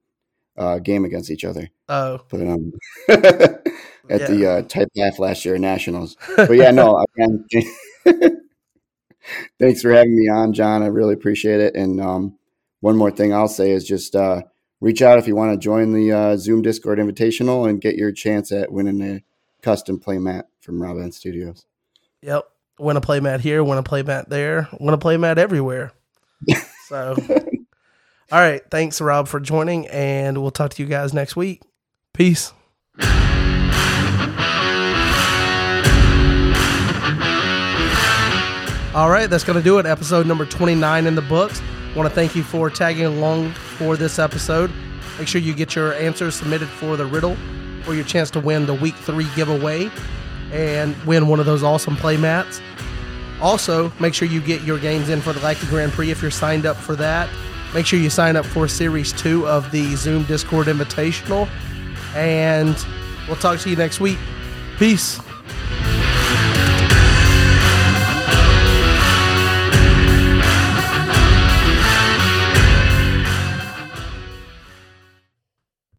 uh, game against each other. Oh, but um, at yeah. the uh, type laugh last year nationals. But yeah, no, again, thanks for having me on, John. I really appreciate it. And um, one more thing I'll say is just uh, reach out if you want to join the uh, Zoom Discord Invitational and get your chance at winning a custom play mat from Rob N Studios. Yep. Win a play mat here, win a play mat there, win a play mat everywhere. so, all right. Thanks, Rob, for joining, and we'll talk to you guys next week. Peace. All right, that's going to do it. Episode number 29 in the books want to thank you for tagging along for this episode. Make sure you get your answers submitted for the riddle for your chance to win the week three giveaway and win one of those awesome play mats. Also, make sure you get your games in for the Lackey Grand Prix if you're signed up for that. Make sure you sign up for Series 2 of the Zoom Discord Invitational. And we'll talk to you next week. Peace.